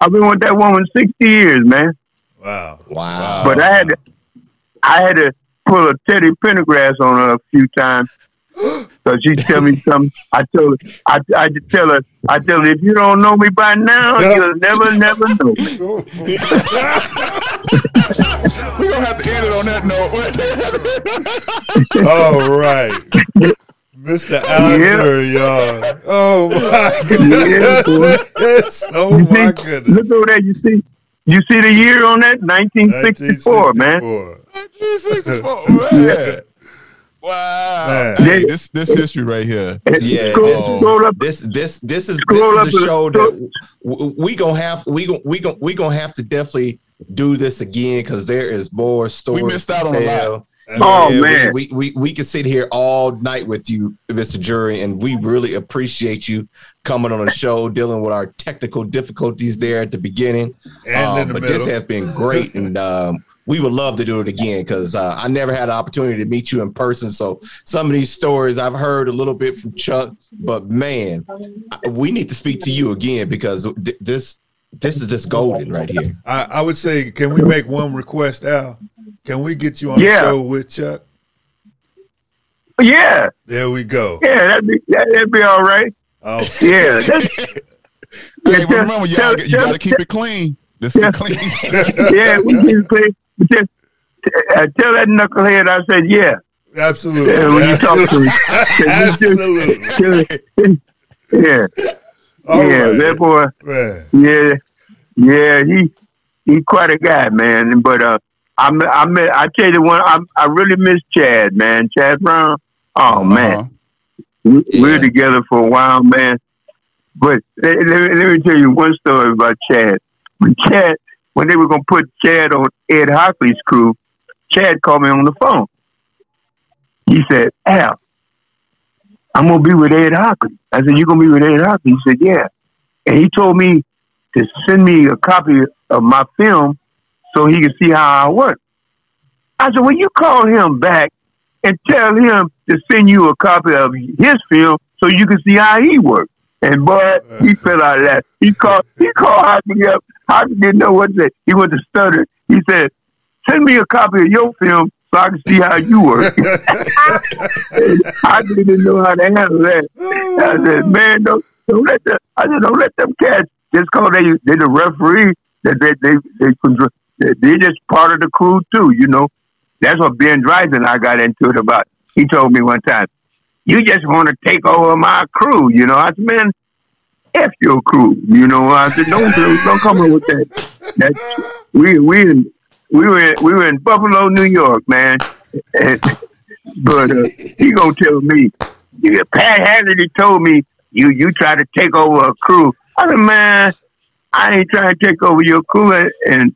[SPEAKER 2] I've been with that woman sixty years, man.
[SPEAKER 1] wow.
[SPEAKER 4] Wow.
[SPEAKER 2] But I had to, I had to pull a Teddy Pendergrass on her a few times. <gasps> So she tell me something. I tell her, I, I just tell her, I tell her, if you don't know me by now, you'll never, never know. me." <laughs>
[SPEAKER 3] We gonna have to end it on that note.
[SPEAKER 1] All right. Mr. Al Jury, y'all. Oh my
[SPEAKER 2] Yeah,
[SPEAKER 1] goodness. Oh
[SPEAKER 2] You
[SPEAKER 1] my
[SPEAKER 2] see,
[SPEAKER 1] goodness.
[SPEAKER 2] look over there. You see, you see the year on that? 1964, man.
[SPEAKER 1] 1964. <laughs>
[SPEAKER 3] man. Wow.
[SPEAKER 1] Man.
[SPEAKER 3] Hey, this this history right here.
[SPEAKER 4] Yeah,
[SPEAKER 2] scroll,
[SPEAKER 4] this is- this this this is this is a
[SPEAKER 2] a-
[SPEAKER 4] show that w- we gonna have we gonna we gonna we gonna have to definitely do this again because there is more stories.
[SPEAKER 3] missed out
[SPEAKER 4] to
[SPEAKER 3] on a lot.
[SPEAKER 4] tell.
[SPEAKER 2] Oh
[SPEAKER 4] Yeah,
[SPEAKER 2] man,
[SPEAKER 4] we, we we we could sit here all night with you, Mr. Jury, and we really appreciate you coming on the show, dealing with our technical difficulties there at the beginning.
[SPEAKER 1] And
[SPEAKER 4] Um,
[SPEAKER 1] in the
[SPEAKER 4] but
[SPEAKER 1] middle.
[SPEAKER 4] this has been great, and um, we would love to do it again because uh, I never had the opportunity to meet you in person. So some of these stories I've heard a little bit from Chuck, but man, we need to speak to you again because th- this this is just golden right here.
[SPEAKER 1] I, I would say, can we make one request, Al? Can we get you on
[SPEAKER 2] Yeah.
[SPEAKER 1] the show with Chuck?
[SPEAKER 2] yeah,
[SPEAKER 1] There we go.
[SPEAKER 2] yeah, that'd be that, that'd be all right.
[SPEAKER 1] Oh,
[SPEAKER 2] Yeah, <laughs>
[SPEAKER 3] Hey,
[SPEAKER 2] Yeah,
[SPEAKER 3] but remember, you
[SPEAKER 2] tell-
[SPEAKER 3] gotta, you
[SPEAKER 2] tell-
[SPEAKER 3] gotta <laughs> keep it clean. This is clean.
[SPEAKER 2] yeah, we can play. Just, uh, tell that knucklehead I said yeah.
[SPEAKER 1] absolutely.
[SPEAKER 2] Yeah, when you talk to him. <laughs>
[SPEAKER 1] absolutely.
[SPEAKER 2] Yeah,
[SPEAKER 1] All
[SPEAKER 2] yeah,
[SPEAKER 1] right.
[SPEAKER 2] that boy.
[SPEAKER 1] Man.
[SPEAKER 2] Yeah, yeah, he he quite a guy, man. But uh, I I I tell you one I I really miss Chad, man. Chad Brown. Oh man,
[SPEAKER 3] Uh-huh.
[SPEAKER 2] we, we were together for a while, man. But let, let, me- let me tell you one story about Chad. When Chad, when they were gonna put Chad on Ed Hochuli's crew, Chad called me on the phone. He said, "Al, I'm gonna be with Ed Hochuli." I said, "You gonna be with Ed Hochuli?" He said, "Yeah." And he told me to send me a copy of my film so he could see how I work. I said, "Well, you call him back and tell him to send you a copy of his film so you can see how he works." And boy, he fell out of that. He called. He called Hochuli up. Hochuli didn't know what to say. He went to stutter. He said, "Send me a copy of your film so I can see how you work." <laughs> I didn't know how to handle that. I said, oh. "Man, don't don't let them." I said, "Don't let them cats just cause they they the referee that they they they control. they- They're just part of the crew too, you know." That's what Ben Dreith I got into it about. He told me one time, "You just want to take over my crew," you know. I said, "Man, f your crew," you know. I said, "Don't don't come up with that." That we we in, we were in, we were in Buffalo, New York, man. And, <laughs> but uh, he gonna tell me, yeah, Pat Hannity told me you you try to take over a crew. I said, man, I ain't trying to take over your crew, and, and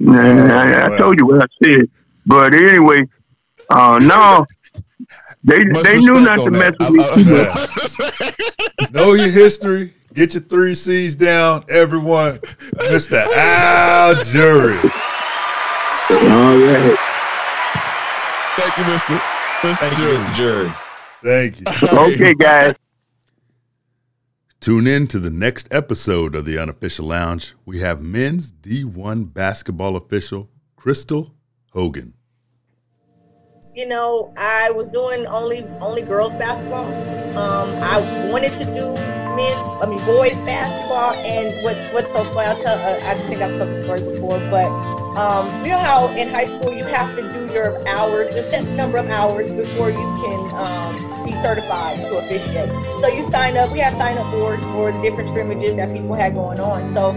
[SPEAKER 2] nah, I, I told you what I said. But anyway, uh, no, they
[SPEAKER 3] Much
[SPEAKER 2] they knew not to mess
[SPEAKER 3] that.
[SPEAKER 2] with me.
[SPEAKER 3] I- I-
[SPEAKER 1] know your history. Get your three C's down, everyone. Mr. Al Jury.
[SPEAKER 2] All right,
[SPEAKER 3] Thank you, Mister. Mister
[SPEAKER 4] Thank you, Mr. Jury.
[SPEAKER 1] Thank you. <laughs>
[SPEAKER 2] okay, guys.
[SPEAKER 1] Tune in to the next episode of the Unofficial Lounge. We have men's D1 basketball official Crystal Hogan.
[SPEAKER 6] You know, I was doing only only girls basketball. Um, I wanted to do men's, I mean boys basketball. And what what's so funny? I'll tell. Uh, I think I've told the story before, but um, you know how in high school you have to do your hours, a set number of hours before you can um, be certified to officiate. So you sign up. We had sign up boards for the different scrimmages that people had going on. So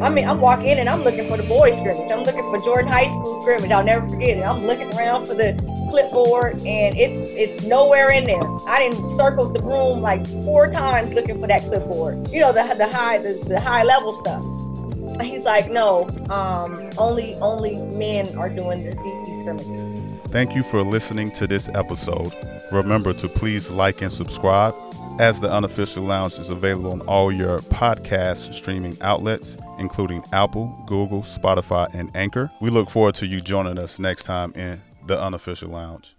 [SPEAKER 6] I mean, I'm walking in and I'm looking for the boys scrimmage. I'm looking for Jordan High School scrimmage. I'll never forget it. I'm looking around for the clipboard and it's it's nowhere in there. I didn't circle the room like four times looking for that clipboard. You know, the the high the, the high level stuff. He's like, no, um, only only men are doing the, these scrimmages.
[SPEAKER 3] Thank you for listening to this episode. Remember to please like and subscribe, as the unofficial lounge is available on all your podcast streaming outlets, including Apple, Google, Spotify, and Anchor. We look forward to you joining us next time in the unofficial lounge.